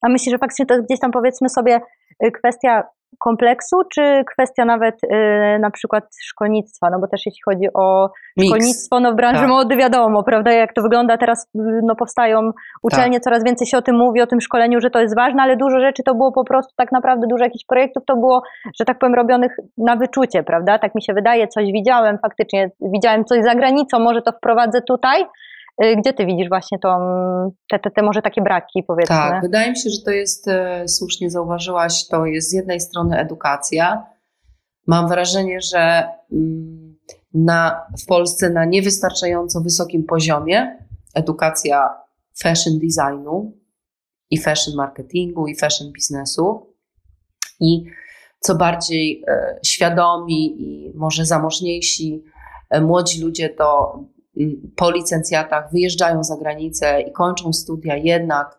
Speaker 2: A myślę, że faktycznie to gdzieś tam powiedzmy sobie y, kwestia kompleksu, czy kwestia nawet y, na przykład szkolnictwa, no bo też jeśli chodzi o Mix. szkolnictwo, no w branży tak. mody wiadomo, prawda, jak to wygląda teraz, y, no powstają uczelnie, tak. coraz więcej się o tym mówi, o tym szkoleniu, że to jest ważne, ale dużo rzeczy to było po prostu tak naprawdę, dużo jakichś projektów to było, że tak powiem, robionych na wyczucie, prawda, tak mi się wydaje, coś widziałem faktycznie, widziałem coś za granicą, może to wprowadzę tutaj, gdzie ty widzisz właśnie tą, te, te, te może takie braki, powiedzmy?
Speaker 3: Tak, wydaje mi się, że to jest, e, słusznie zauważyłaś, to jest z jednej strony edukacja. Mam wrażenie, że mm, na, w Polsce na niewystarczająco wysokim poziomie edukacja fashion designu i fashion marketingu i fashion biznesu i co bardziej e, świadomi i może zamożniejsi e, młodzi ludzie to po licencjatach wyjeżdżają za granicę i kończą studia jednak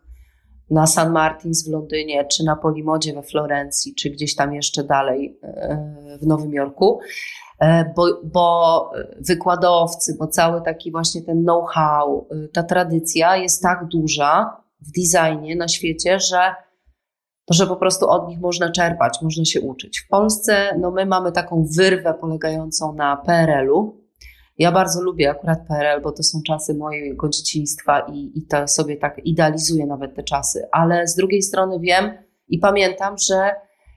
Speaker 3: na San Martins w Londynie, czy na Polimodzie we Florencji, czy gdzieś tam jeszcze dalej e, w Nowym Jorku, e, bo, bo wykładowcy, bo cały taki właśnie ten know-how, e, ta tradycja jest tak duża w designie na świecie, że że po prostu od nich można czerpać, można się uczyć. W Polsce no my mamy taką wyrwę polegającą na PRL-u, ja bardzo lubię akurat PRL, bo to są czasy mojego dzieciństwa i, i to sobie tak idealizuję nawet te czasy, ale z drugiej strony wiem i pamiętam, że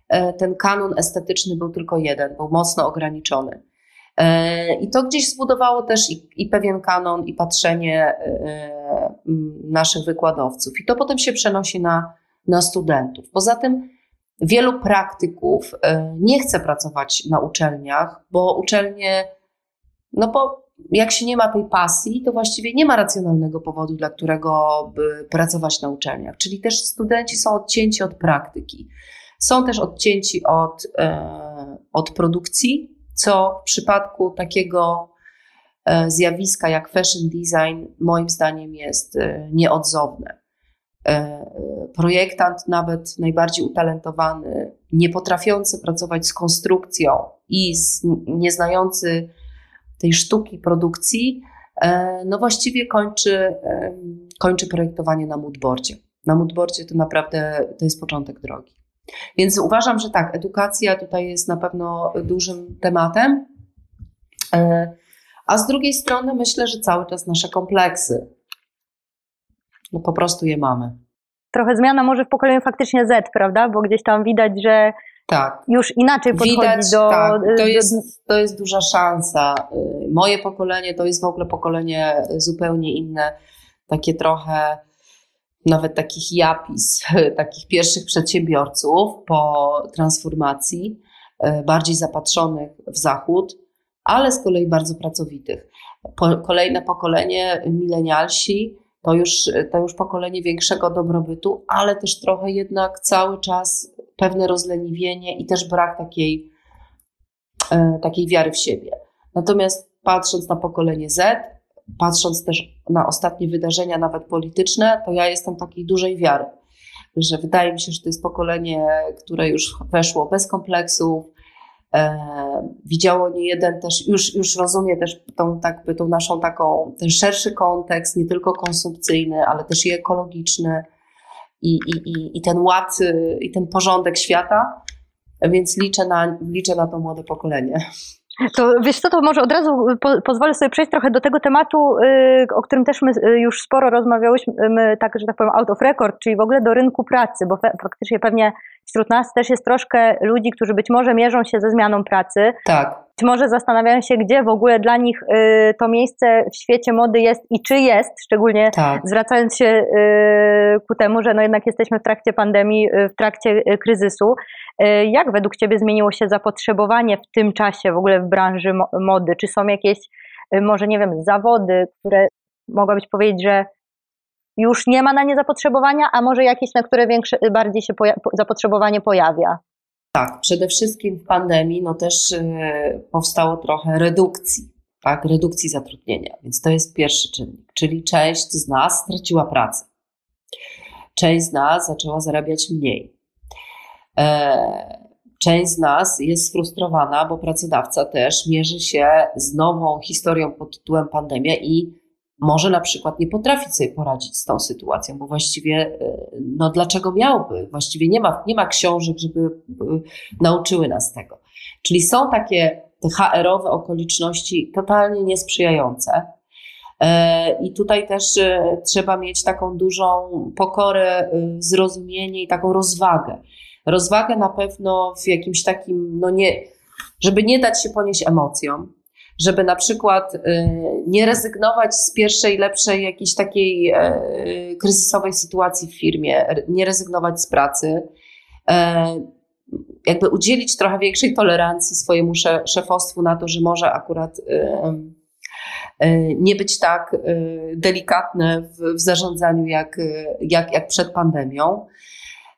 Speaker 3: e, ten kanon estetyczny był tylko jeden, był mocno ograniczony. E, I to gdzieś zbudowało też i, i pewien kanon, i patrzenie e, naszych wykładowców. I to potem się przenosi na, na studentów. Poza tym wielu praktyków nie chce pracować na uczelniach, bo uczelnie no bo jak się nie ma tej pasji, to właściwie nie ma racjonalnego powodu, dla którego by pracować na uczelniach. Czyli też studenci są odcięci od praktyki. Są też odcięci od, e, od produkcji, co w przypadku takiego e, zjawiska jak fashion design, moim zdaniem, jest e, nieodzowne. Projektant, nawet najbardziej utalentowany, nie potrafiący pracować z konstrukcją i z, nieznający tej sztuki produkcji, no właściwie kończy, kończy projektowanie na moodboardzie. Na moodboardzie to naprawdę to jest początek drogi. Więc uważam, że tak, edukacja tutaj jest na pewno dużym tematem. E, a z drugiej strony myślę, że cały czas nasze kompleksy, no po prostu je mamy.
Speaker 2: Trochę zmiana może w pokoleniu faktycznie Z, prawda? Bo gdzieś tam widać, że tak. już inaczej podchodzi widać, do... Tak,
Speaker 3: to jest, to jest duża szansa. Y, moje pokolenie to jest w ogóle pokolenie zupełnie inne, takie trochę nawet takich japis, <laughs> takich pierwszych przedsiębiorców po transformacji, e, bardziej zapatrzonych w zachód, ale z kolei bardzo pracowitych. Po, kolejne pokolenie, milenialsi, to już, to już pokolenie większego dobrobytu, ale też trochę jednak cały czas pewne rozleniwienie i też brak takiej, e, takiej wiary w siebie. Natomiast patrząc na pokolenie Z, patrząc też na ostatnie wydarzenia, nawet polityczne, to ja jestem takiej dużej wiary, że wydaje mi się, że to jest pokolenie, które już weszło bez kompleksów, e, widziało nie jeden też, już, już rozumie też tą, tak, tą naszą taką, ten szerszy kontekst, nie tylko konsumpcyjny, ale też i ekologiczny i, i, i, i ten ład, i ten porządek świata, więc liczę na, liczę na to młode pokolenie.
Speaker 2: To wiesz co, to może od razu po, pozwolę sobie przejść trochę do tego tematu, yy, o którym też my już sporo rozmawiałyśmy, my, tak, że tak powiem, out of record, czyli w ogóle do rynku pracy, bo fe, faktycznie pewnie wśród nas też jest troszkę ludzi, którzy być może mierzą się ze zmianą pracy.
Speaker 3: Tak.
Speaker 2: Być może zastanawiają się, gdzie w ogóle dla nich y, to miejsce w świecie mody jest i czy jest, szczególnie tak. zwracając się y, ku temu, że no jednak jesteśmy w trakcie pandemii, y, w trakcie kryzysu. Jak według Ciebie zmieniło się zapotrzebowanie w tym czasie w ogóle w branży mody? Czy są jakieś, może nie wiem, zawody, które mogłabyś powiedzieć, że już nie ma na nie zapotrzebowania, a może jakieś, na które większe, bardziej się poja zapotrzebowanie pojawia?
Speaker 3: Tak, przede wszystkim w pandemii no też yy, powstało trochę redukcji, tak, redukcji zatrudnienia, więc to jest pierwszy czynnik, czyli część z nas straciła pracę. Część z nas zaczęła zarabiać mniej. E, część z nas jest sfrustrowana, bo pracodawca też mierzy się z nową historią pod tytułem pandemia i może na przykład nie potrafić sobie poradzić z tą sytuacją, bo właściwie, e, no dlaczego miałby? Właściwie nie ma, nie ma książek, żeby e, nauczyły nas tego. Czyli są takie te HR-owe okoliczności totalnie niesprzyjające. E, I tutaj też trzeba mieć taką dużą pokorę, zrozumienie i taką rozwagę. Rozwagę na pewno w jakimś takim, no nie, żeby nie dać się ponieść emocjom, żeby na przykład y, nie rezygnować z pierwszej, lepszej jakiejś takiej e, kryzysowej sytuacji w firmie, nie rezygnować z pracy, e, jakby udzielić trochę większej tolerancji swojemu szefostwu na to, że może akurat e, nie być tak delikatne w, w zarządzaniu jak, jak, jak przed pandemią.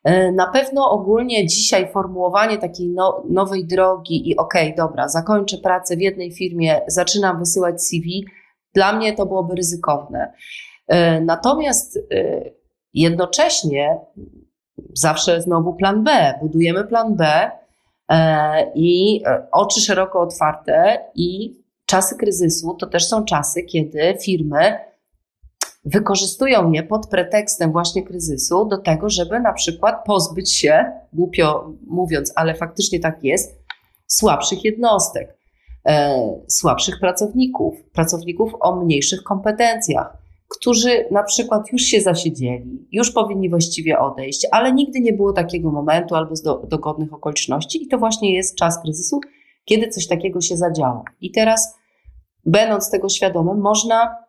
Speaker 3: E, na pewno ogólnie dzisiaj formułowanie takiej no, nowej drogi i okej, okay, dobra, zakończę pracę w jednej firmie, zaczynam wysyłać CV, dla mnie to byłoby ryzykowne. E, natomiast e, jednocześnie zawsze znowu plan B, budujemy plan B i oczy szeroko otwarte i czasy kryzysu to też są czasy, kiedy firmy wykorzystują je pod pretekstem właśnie kryzysu do tego, żeby na przykład pozbyć się, głupio mówiąc, ale faktycznie tak jest, słabszych jednostek, e, słabszych pracowników, pracowników o mniejszych kompetencjach, którzy na przykład już się zasiedzieli, już powinni właściwie odejść, ale nigdy nie było takiego momentu albo z do, dogodnych okoliczności i to właśnie jest czas kryzysu, kiedy coś takiego się zadziało. I teraz, będąc tego świadomym, można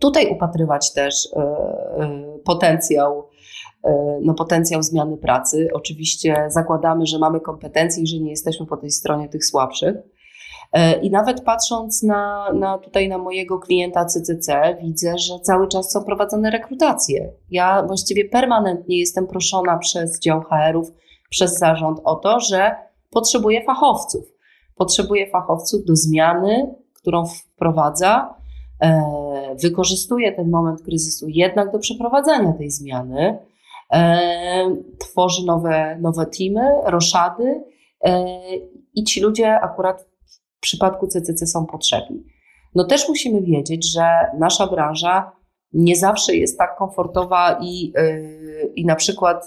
Speaker 3: Tutaj upatrywać też e, e, potencjał, e, no potencjał zmiany pracy. Oczywiście zakładamy, że mamy kompetencje i że nie jesteśmy po tej stronie tych słabszych. I nawet patrząc na, na tutaj na mojego klienta CCC, widzę, że cały czas są prowadzone rekrutacje. Ja właściwie permanentnie jestem proszona przez dział HR-ów, przez zarząd o to, że potrzebuję fachowców. Potrzebuję fachowców do zmiany, którą wprowadza, wykorzystuje ten moment kryzysu jednak do przeprowadzania tej zmiany, e, tworzy nowe, nowe teamy, roszady i ci ludzie akurat w przypadku CCC są potrzebni. No też musimy wiedzieć, że nasza branża nie zawsze jest tak komfortowa i, i na przykład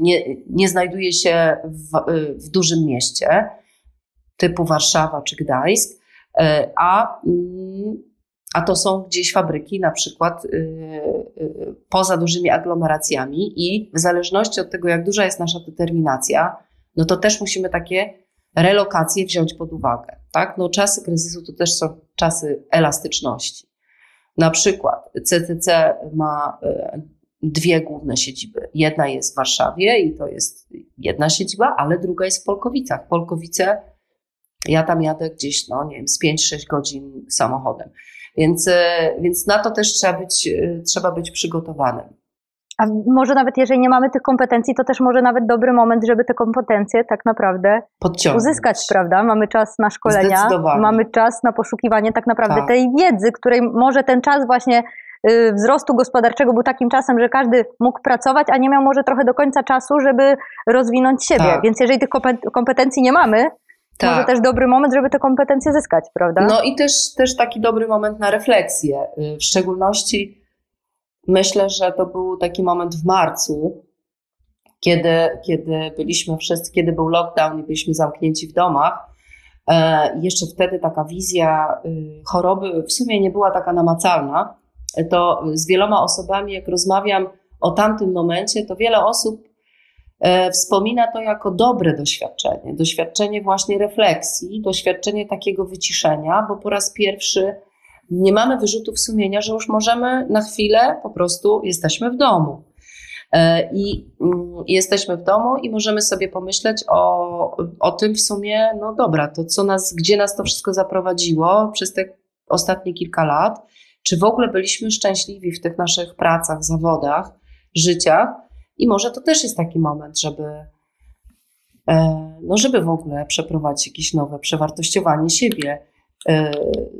Speaker 3: nie, nie znajduje się w, w dużym mieście typu Warszawa czy Gdańsk, a, mm, a to są gdzieś fabryki na przykład yy, yy, poza dużymi aglomeracjami i w zależności od tego, jak duża jest nasza determinacja, no to też musimy takie relokacje wziąć pod uwagę. Tak? No, czasy kryzysu to też są czasy elastyczności. Na przykład CCC ma e, dwie główne siedziby. Jedna jest w Warszawie i to jest jedna siedziba, ale druga jest w Polkowicach. Polkowice, ja tam jadę gdzieś, no nie wiem, z 5-6 godzin samochodem. Więc, e, więc na to też trzeba być, e, trzeba być przygotowanym.
Speaker 2: A może nawet jeżeli nie mamy tych kompetencji, to też może nawet dobry moment, żeby te kompetencje tak naprawdę
Speaker 3: Podciągnąć.
Speaker 2: uzyskać, prawda? Mamy czas na szkolenia, mamy czas na poszukiwanie tak naprawdę tak. tej wiedzy, której może ten czas właśnie y, wzrostu gospodarczego był takim czasem, że każdy mógł pracować, a nie miał może trochę do końca czasu, żeby rozwinąć siebie. Tak. Więc jeżeli tych kompetencji nie mamy, tak. może też dobry moment, żeby te kompetencje zyskać, prawda?
Speaker 3: No i też, też taki dobry moment na refleksję, y, w szczególności Myślę, że to był taki moment w marcu, kiedy, kiedy byliśmy wszyscy, kiedy był lockdown i byliśmy zamknięci w domach. E, jeszcze wtedy taka wizja y, choroby w sumie nie była taka namacalna. To z wieloma osobami, jak rozmawiam o tamtym momencie, to wiele osób wspomina to jako dobre doświadczenie. Doświadczenie właśnie refleksji, doświadczenie takiego wyciszenia, bo po raz pierwszy nie mamy wyrzutów sumienia, że już możemy na chwilę po prostu jesteśmy w domu. E, I mm, jesteśmy w domu i możemy sobie pomyśleć o, o tym w sumie, no dobra, to co nas, gdzie nas to wszystko zaprowadziło przez te ostatnie kilka lat, czy w ogóle byliśmy szczęśliwi w tych naszych pracach, zawodach, życiach. I może to też jest taki moment, żeby, e, no żeby w ogóle przeprowadzić jakieś nowe przewartościowanie siebie, E,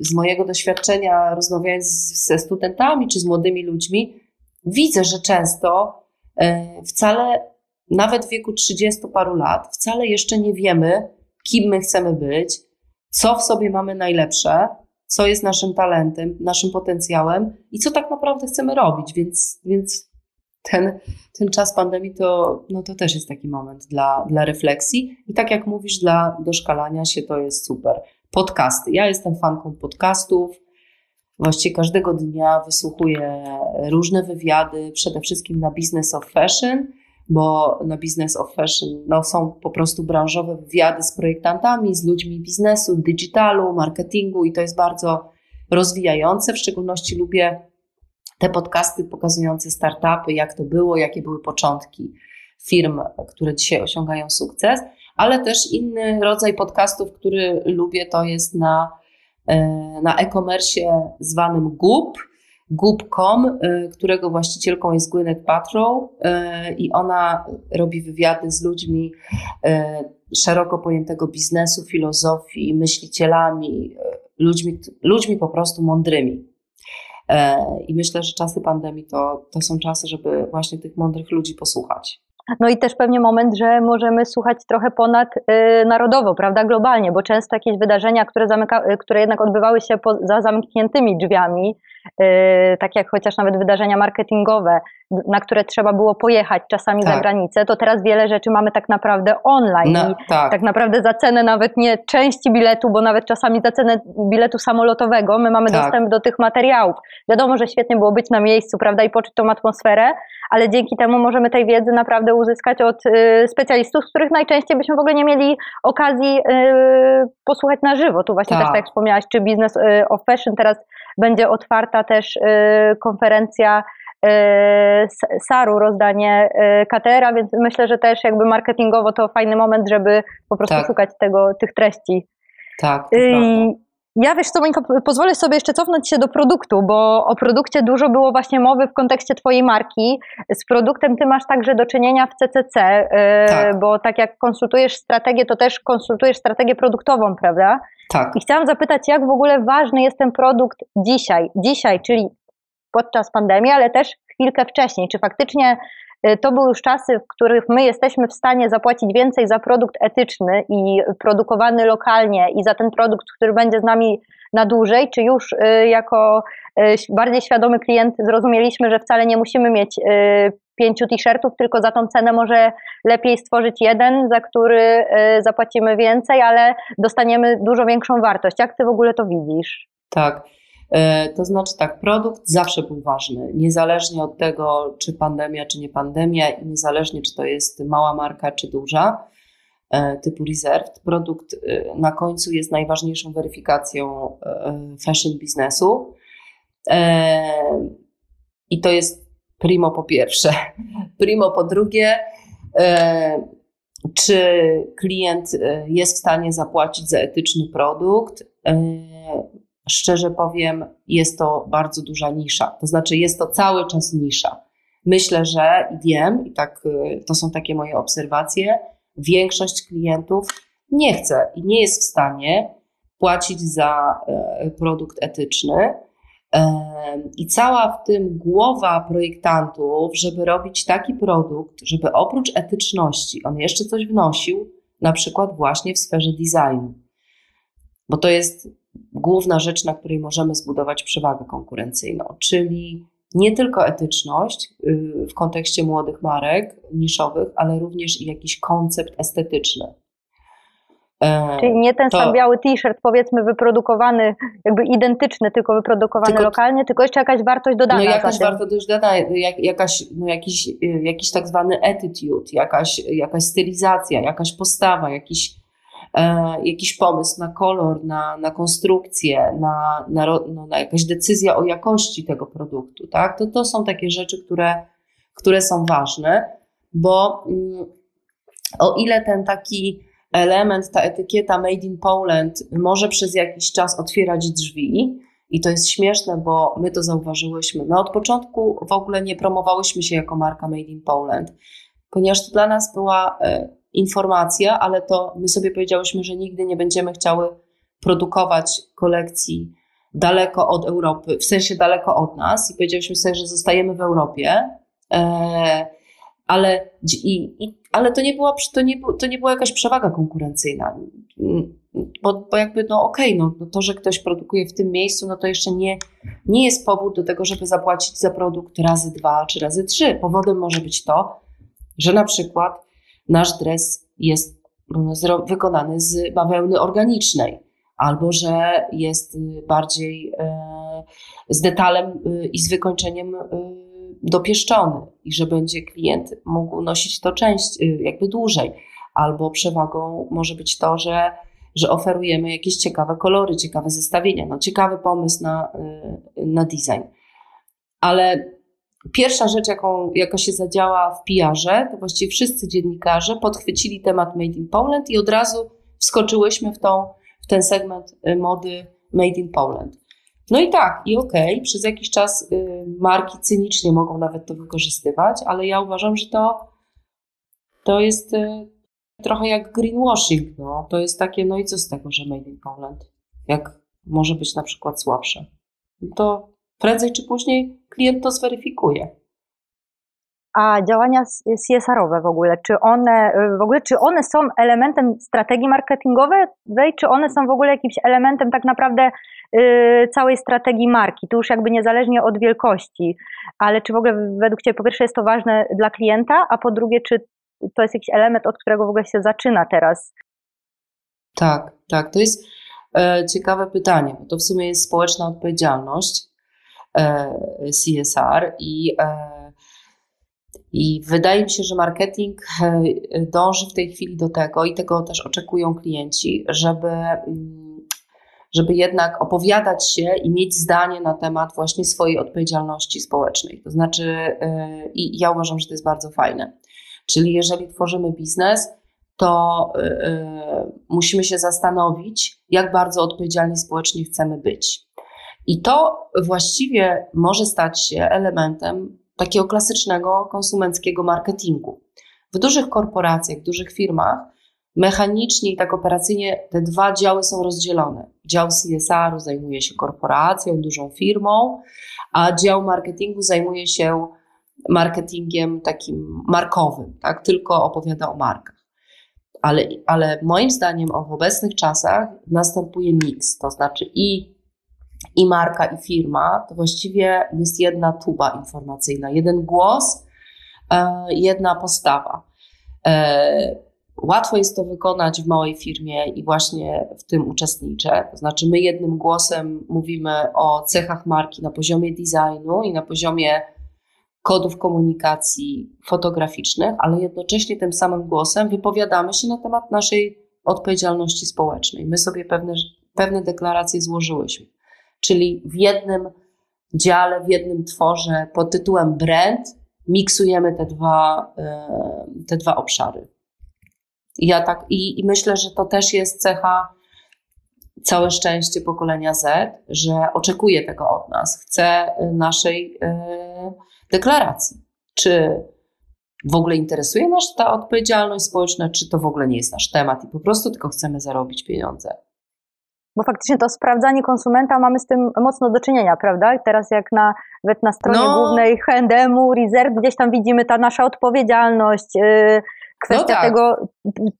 Speaker 3: z mojego doświadczenia, rozmawiając ze studentami czy z młodymi ludźmi, widzę, że często e, wcale, nawet w wieku 30 paru lat, wcale jeszcze nie wiemy, kim my chcemy być, co w sobie mamy najlepsze, co jest naszym talentem, naszym potencjałem i co tak naprawdę chcemy robić. Więc, więc ten, ten czas pandemii to, no to też jest taki moment dla, dla refleksji. I tak jak mówisz, dla doszkalania się to jest super podcasty. Ja jestem fanką podcastów. Właściwie każdego dnia wysłuchuję różne wywiady, przede wszystkim na Business of Fashion, bo na Business of Fashion no, są po prostu branżowe wywiady z projektantami, z ludźmi biznesu, digitalu, marketingu i to jest bardzo rozwijające. W szczególności lubię te podcasty pokazujące startupy, jak to było, jakie były początki firm, które dzisiaj osiągają sukces ale też inny rodzaj podcastów, który lubię, to jest na, e, na e-commerce zwanym Goop, Goop.com, e, którego właścicielką jest Gwyneth Paltrow e, i ona robi wywiady z ludźmi szeroko pojętego biznesu, filozofii, myślicielami, ludźmi, ludźmi po prostu mądrymi. I myślę, że czasy pandemii to, to są czasy, żeby właśnie tych mądrych ludzi posłuchać.
Speaker 2: No i też pewnie moment, że możemy słuchać trochę ponad y, narodowo, prawda, globalnie, bo często jakieś wydarzenia, które, zamyka, y, które jednak odbywały się po, za zamkniętymi drzwiami, tak jak chociaż nawet wydarzenia marketingowe, na które trzeba było pojechać czasami tak. za granicę, to teraz wiele rzeczy mamy tak naprawdę online. No, tak. tak. naprawdę za cenę nawet nie części biletu, bo nawet czasami za cenę biletu samolotowego my mamy tak. dostęp do tych materiałów. Wiadomo, że świetnie było być na miejscu, prawda, i poczuć tą atmosferę, ale dzięki temu możemy tej wiedzy naprawdę uzyskać od y, specjalistów, z których najczęściej byśmy w ogóle nie mieli okazji y, posłuchać na żywo. Tu właśnie tak. też tak jak wspomniałaś, czy Business y, of Fashion teraz będzie otwarta też konferencja Saru, rozdanie Katera, więc myślę, że też jakby marketingowo to fajny moment, żeby po prostu tak. szukać tego, tych treści
Speaker 3: Tak, to prawda.
Speaker 2: Ja wiesz co, Monika, pozwolę sobie jeszcze cofnąć się do produktu, bo o produkcie dużo było właśnie mowy w kontekście Twojej marki. Z produktem Ty masz także do czynienia w CCC, yy, tak. bo tak jak konsultujesz strategię, to też konsultujesz strategię produktową, prawda?
Speaker 3: Tak.
Speaker 2: I chciałam zapytać, jak w ogóle ważny jest ten produkt dzisiaj, dzisiaj, czyli podczas pandemii, ale też chwilkę wcześniej. Czy faktycznie y, to były już czasy, w których my jesteśmy w stanie zapłacić więcej za produkt etyczny i produkowany lokalnie i za ten produkt, który będzie z nami na dłużej, czy już y, jako y, bardziej świadomy klient zrozumieliśmy, że wcale nie musimy mieć pięciu t-shirtów, tylko za tą cenę może lepiej stworzyć jeden, za który zapłacimy więcej, ale dostaniemy dużo większą wartość. Jak ty w ogóle to widzisz?
Speaker 3: Tak. E, to znaczy tak, produkt zawsze był ważny, niezależnie od tego, czy pandemia, czy nie pandemia, i niezależnie, czy to jest mała marka, czy duża, e, typu Reserved. Produkt e, na końcu jest najważniejszą weryfikacją fashion biznesu. I to jest primo po pierwsze. <laughs> Primo po drugie, czy klient jest w stanie zapłacić za etyczny produkt? Szczerze powiem, jest to bardzo duża nisza. To znaczy, jest to cały czas nisza. Myślę, że wiem, i tak y, to są takie moje obserwacje, większość klientów nie chce i nie jest w stanie płacić za e, produkt etyczny. E, I cała w tym głowa projektantów, żeby robić taki produkt, żeby oprócz etyczności on jeszcze coś wnosił, na przykład właśnie w sferze designu. Bo to jest główna rzecz, na której możemy zbudować przewagę konkurencyjną, czyli nie tylko etyczność y, w kontekście młodych marek niszowych, ale również i jakiś koncept estetyczny.
Speaker 2: E, czyli nie ten to, sam biały t-shirt, powiedzmy, wyprodukowany, jakby identyczny, tylko wyprodukowany tylko, lokalnie, tylko jeszcze jakaś wartość dodana.
Speaker 3: No jakaś wartość dodana, jak, jakaś, no jakiś, y, jakiś tak zwany attitude, jakaś, jakaś stylizacja, jakaś postawa, jakiś jakiś pomysł na kolor, na, na konstrukcję, na, na, no, na jakaś decyzja o jakości tego produktu, tak? To, to są takie rzeczy, które, które są ważne, bo mm, o ile ten taki element, ta etykieta Made in Poland może przez jakiś czas otwierać drzwi, i to jest śmieszne, bo my to zauważyłyśmy. My od początku w ogóle nie promowałyśmy się jako marka Made in Poland, ponieważ to dla nas była e, informacja, ale to my sobie powiedziałyśmy, że nigdy nie będziemy chciały produkować kolekcji daleko od Europy, w sensie daleko od nas i powiedzieliśmy sobie, że zostajemy w Europie, e, ale, i, i, ale to, nie była, to, nie, to nie była jakaś przewaga konkurencyjna, bo, bo jakby no okej, okay, no, to, że ktoś produkuje w tym miejscu, no to jeszcze nie, nie jest powód do tego, żeby zapłacić za produkt razy dwa czy razy trzy. Powodem może być to, że na przykład nasz dres jest mm, wykonany z bawełny organicznej, albo że jest y, bardziej e, z detalem y, i z wykończeniem y, dopieszczony i że będzie klient mógł nosić to część jakby dłużej, albo przewagą może być to, że, że oferujemy jakieś ciekawe kolory, ciekawe zestawienia, no ciekawy pomysł na, na design. Ale Pierwsza rzecz, jaką, jaka się zadziała w PR-ze, to właściwie wszyscy dziennikarze podchwycili temat Made in Poland i od razu wskoczyłyśmy w, tą, w ten segment y, mody Made in Poland. No i tak, i okej, okay, przez jakiś czas y, marki cynicznie mogą nawet to wykorzystywać, ale ja uważam, że to, to jest y, trochę jak greenwashing. No. To jest takie, no i co z tego, że Made in Poland? Jak może być na przykład słabsze? To prędzej czy później klient to zweryfikuje.
Speaker 2: A działania CSR-owe w ogóle, czy one, w ogóle, czy one są elementem strategii marketingowej, czy one są w ogóle jakimś elementem tak naprawdę yy, całej strategii marki? Tu już jakby niezależnie od wielkości, ale czy w ogóle według Ciebie po pierwsze jest to ważne dla klienta, a po drugie, czy to jest jakiś element, od którego w ogóle się zaczyna teraz?
Speaker 3: Tak, tak. To jest e, ciekawe pytanie, bo to w sumie jest społeczna odpowiedzialność. E, CSR i e, i wydaje mi się, że marketing e, dąży w tej chwili do tego i tego też oczekują klienci, żeby, mm, żeby jednak opowiadać się i mieć zdanie na temat właśnie swojej odpowiedzialności społecznej. To znaczy, i ja uważam, że to jest bardzo fajne. Czyli jeżeli tworzymy biznes, to musimy się zastanowić, jak bardzo odpowiedzialni społecznie chcemy być. I to właściwie może stać się elementem takiego klasycznego konsumenckiego marketingu. W dużych korporacjach, w dużych firmach mechanicznie i tak operacyjnie te dwa działy są rozdzielone. Dział CSR zajmuje się korporacją, dużą firmą, a dział marketingu zajmuje się marketingiem takim markowym, tak? tylko opowiada o markach. Ale, ale moim zdaniem w obecnych czasach następuje miks, to znaczy i, i marka, i firma to właściwie jest jedna tuba informacyjna, jeden głos, e, jedna postawa. E, Łatwo jest to wykonać w małej firmie i właśnie w tym uczestniczę. To znaczy, my jednym głosem mówimy o cechach marki na poziomie designu i na poziomie kodów komunikacji fotograficznych, ale jednocześnie tym samym głosem wypowiadamy się na temat naszej odpowiedzialności społecznej. My sobie pewne, pewne deklaracje złożyłyśmy. Czyli w jednym dziale, w jednym tworze pod tytułem brand miksujemy te dwa, e, te dwa obszary. Ja tak, i, i myślę, że to też jest cecha całe szczęście pokolenia Z, że oczekuje tego od nas, chce y, naszej y, deklaracji. Czy w ogóle interesuje nas ta odpowiedzialność społeczna, czy to w ogóle nie jest nasz temat i po prostu tylko chcemy zarobić pieniądze.
Speaker 2: Bo faktycznie to sprawdzanie konsumenta mamy z tym mocno do czynienia, prawda? I teraz jak na, nawet na stronie no. głównej H&M-u, Reserve, gdzieś tam widzimy ta nasza odpowiedzialność, yy, kwestia no tak. tego,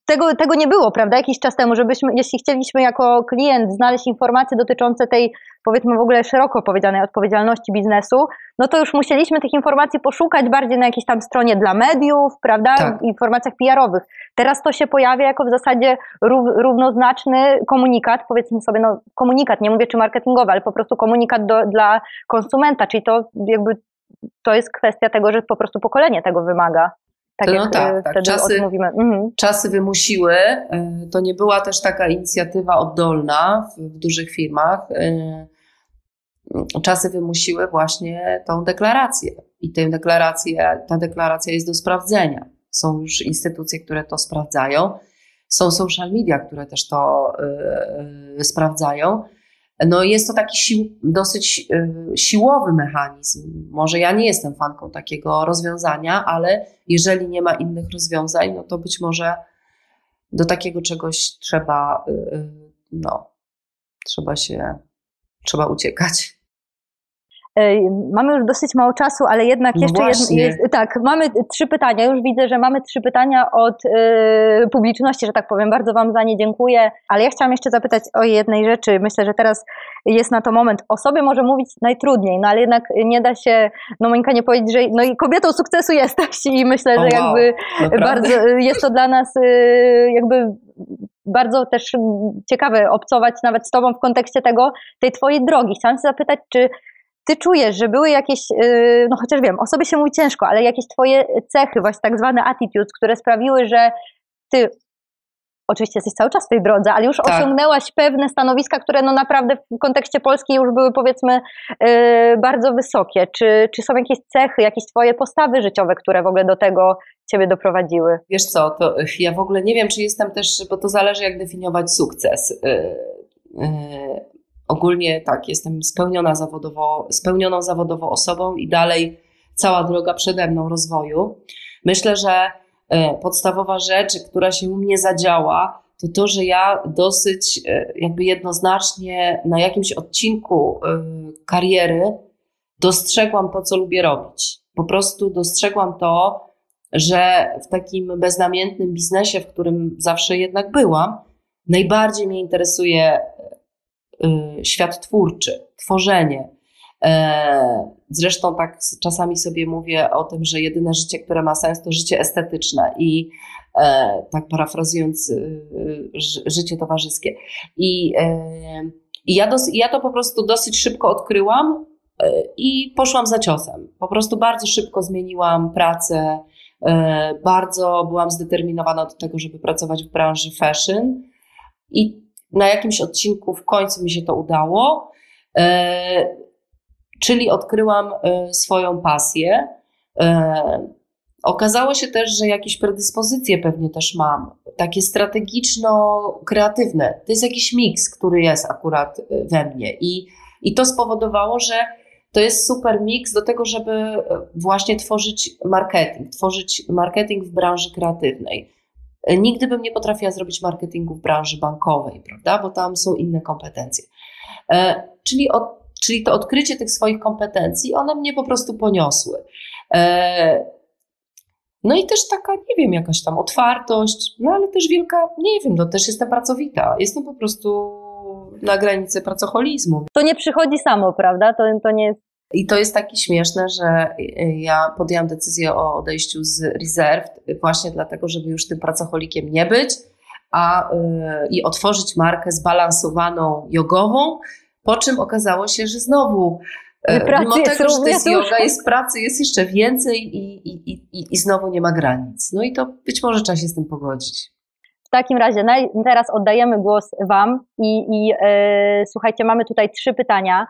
Speaker 2: tego, tego nie było, prawda, jakiś czas temu, żebyśmy, jeśli chcieliśmy jako klient znaleźć informacje dotyczące tej, powiedzmy w ogóle szeroko powiedzianej odpowiedzialności biznesu, no to już musieliśmy tych informacji poszukać bardziej na jakiejś tam stronie dla mediów, prawda, tak. informacjach PR-owych. Teraz to się pojawia jako w zasadzie równoznaczny komunikat, powiedzmy sobie, no komunikat, nie mówię czy marketingowy, ale po prostu komunikat do, dla konsumenta, czyli to jakby to jest kwestia tego, że po prostu pokolenie tego wymaga. Tak, no tak, e, tak. Czasy, mhm.
Speaker 3: czasy wymusiły. E, to nie była też taka inicjatywa oddolna w, w dużych firmach. E, czasy wymusiły właśnie tą deklarację. I tę deklarację, ta deklaracja jest do sprawdzenia. Są już instytucje, które to sprawdzają. Są social media, które też to yy, sprawdzają. No jest to taki sił, dosyć y, siłowy mechanizm. Może ja nie jestem fanką takiego rozwiązania, ale jeżeli nie ma innych rozwiązań, no to być może do takiego czegoś trzeba, y, y, no, trzeba się, trzeba uciekać.
Speaker 2: Mamy już dosyć mało czasu, ale jednak no jeszcze jedno, jest, tak, mamy trzy pytania. Już widzę, że mamy trzy pytania od y, publiczności, że tak powiem. Bardzo Wam za nie dziękuję. Ale ja chciałam jeszcze zapytać o jednej rzeczy. Myślę, że teraz jest na to moment. O sobie może mówić najtrudniej, no ale jednak nie da się, no Monika nie powiedzieć, że no i kobietą sukcesu <laughs> jesteś i myślę, że jakby wow, bardzo jest to dla nas y, jakby bardzo też ciekawe obcować nawet z Tobą w kontekście tego, tej Twojej drogi. Chciałam się zapytać, czy ty czujesz, że były jakieś, y, no chociaż wiem, o sobie się mówi ciężko, ale jakieś twoje cechy, właśnie tak zwane attitudes, które sprawiły, że ty oczywiście jesteś cały czas w tej drodze, ale już tak. osiągnęłaś pewne stanowiska, które no naprawdę w kontekście Polski już były powiedzmy yy, bardzo wysokie. Czy, czy są jakieś cechy, jakieś twoje postawy życiowe, które w ogóle do tego ciebie doprowadziły?
Speaker 3: Wiesz co, to ja w ogóle nie wiem, czy jestem też, bo to zależy jak definiować sukces. Yy, yy, ogólnie tak, jestem spełniona zawodowo, spełnioną zawodowo osobą i dalej cała droga przede mną rozwoju. Myślę, że e, podstawowa rzecz, która się u mnie zadziała, to to, że ja dosyć e, jakby jednoznacznie na jakimś odcinku e, kariery dostrzegłam to, co lubię robić. Po prostu dostrzegłam to, że w takim beznamiętnym biznesie, w którym zawsze jednak byłam, najbardziej mnie interesuje świat twórczy, tworzenie. E, zresztą tak czasami sobie mówię o tym, że jedyne życie, które ma sens, to życie estetyczne i e, tak parafrazując, y, życie towarzyskie. I, e, i ja, dos, ja to po prostu dosyć szybko odkryłam i poszłam za ciosem. Po prostu bardzo szybko zmieniłam pracę, bardzo byłam zdeterminowana do tego, żeby pracować w branży fashion. I na jakimś odcinku w końcu mi się to udało, e, czyli odkryłam e, swoją pasję. E, Okazało się też, że jakieś predyspozycje pewnie też mam, takie strategiczno-kreatywne. To jest jakiś miks, który jest akurat we mnie. I, I to spowodowało, że to jest super miks do tego, żeby właśnie tworzyć marketing, tworzyć marketing w branży kreatywnej. Nigdy bym nie potrafiła zrobić marketingu w branży bankowej, prawda? Bo tam są inne kompetencje. E, czyli, od, czyli to odkrycie tych swoich kompetencji, one mnie po prostu poniosły. E, no i też taka, nie wiem, jakaś tam otwartość, no ale też wielka, nie wiem, no też jestem pracowita. Jestem po prostu na granicy pracoholizmu.
Speaker 2: To nie przychodzi samo, prawda? To, to nie jest
Speaker 3: i to jest takie śmieszne, że ja podjęłam decyzję o odejściu z Reserve właśnie dlatego, żeby już tym pracocholikiem nie być, a yy, i otworzyć markę zbalansowaną jogową, po czym okazało się, że znowu pracy Mimo tego, że to jest yoga, jest pracy, jest jeszcze więcej i, i, i, i znowu nie ma granic. No i to być może trzeba się z tym pogodzić.
Speaker 2: W takim razie teraz oddajemy głos Wam i, i e, słuchajcie, mamy tutaj trzy pytania.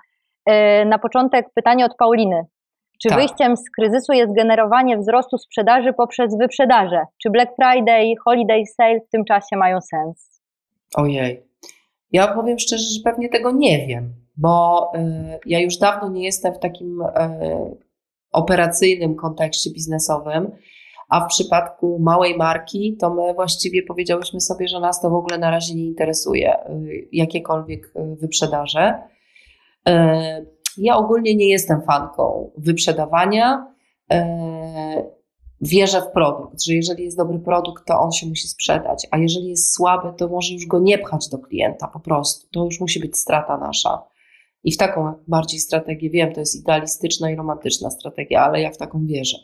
Speaker 2: E, na początek pytanie od Pauliny. Czy tak. wyjściem z kryzysu jest generowanie wzrostu sprzedaży poprzez wyprzedaże? Czy Black Friday, Holiday Sale w tym czasie mają sens?
Speaker 3: Ojej. Ja powiem szczerze, że pewnie tego nie wiem bo y, ja już dawno nie jestem w takim y, operacyjnym kontekście biznesowym, a w przypadku małej marki, to my właściwie powiedziałyśmy sobie, że nas to w ogóle na razie nie interesuje, y, jakiekolwiek wyprzedaże. Ja ogólnie nie jestem fanką wyprzedawania. Wierzę w produkt, że jeżeli jest dobry produkt, to on się musi sprzedać, a jeżeli jest słaby, to może już go nie pchać do klienta po prostu. To już musi być strata nasza. I w taką bardziej strategię wiem, to jest idealistyczna i romantyczna strategia, ale ja w taką wierzę.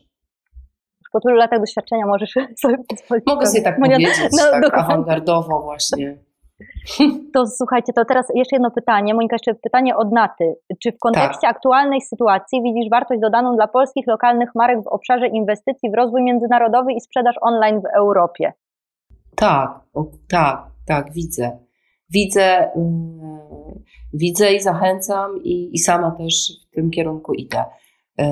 Speaker 2: Po tylu latach doświadczenia możesz <laughs> sobie pozwolić.
Speaker 3: Mogę sobie tak powiedzieć, no, tak awangardowo właśnie. <laughs>
Speaker 2: To słuchajcie, to teraz jeszcze jedno pytanie. Monika, jeszcze pytanie od Naty. Czy w kontekście tak. aktualnej sytuacji widzisz wartość dodaną dla polskich lokalnych marek w obszarze inwestycji w rozwój międzynarodowy i sprzedaż online w Europie?
Speaker 3: Tak, o, tak, tak, widzę. Widzę, yy, widzę i zachęcam, i, i sama też w tym kierunku idę. Yy,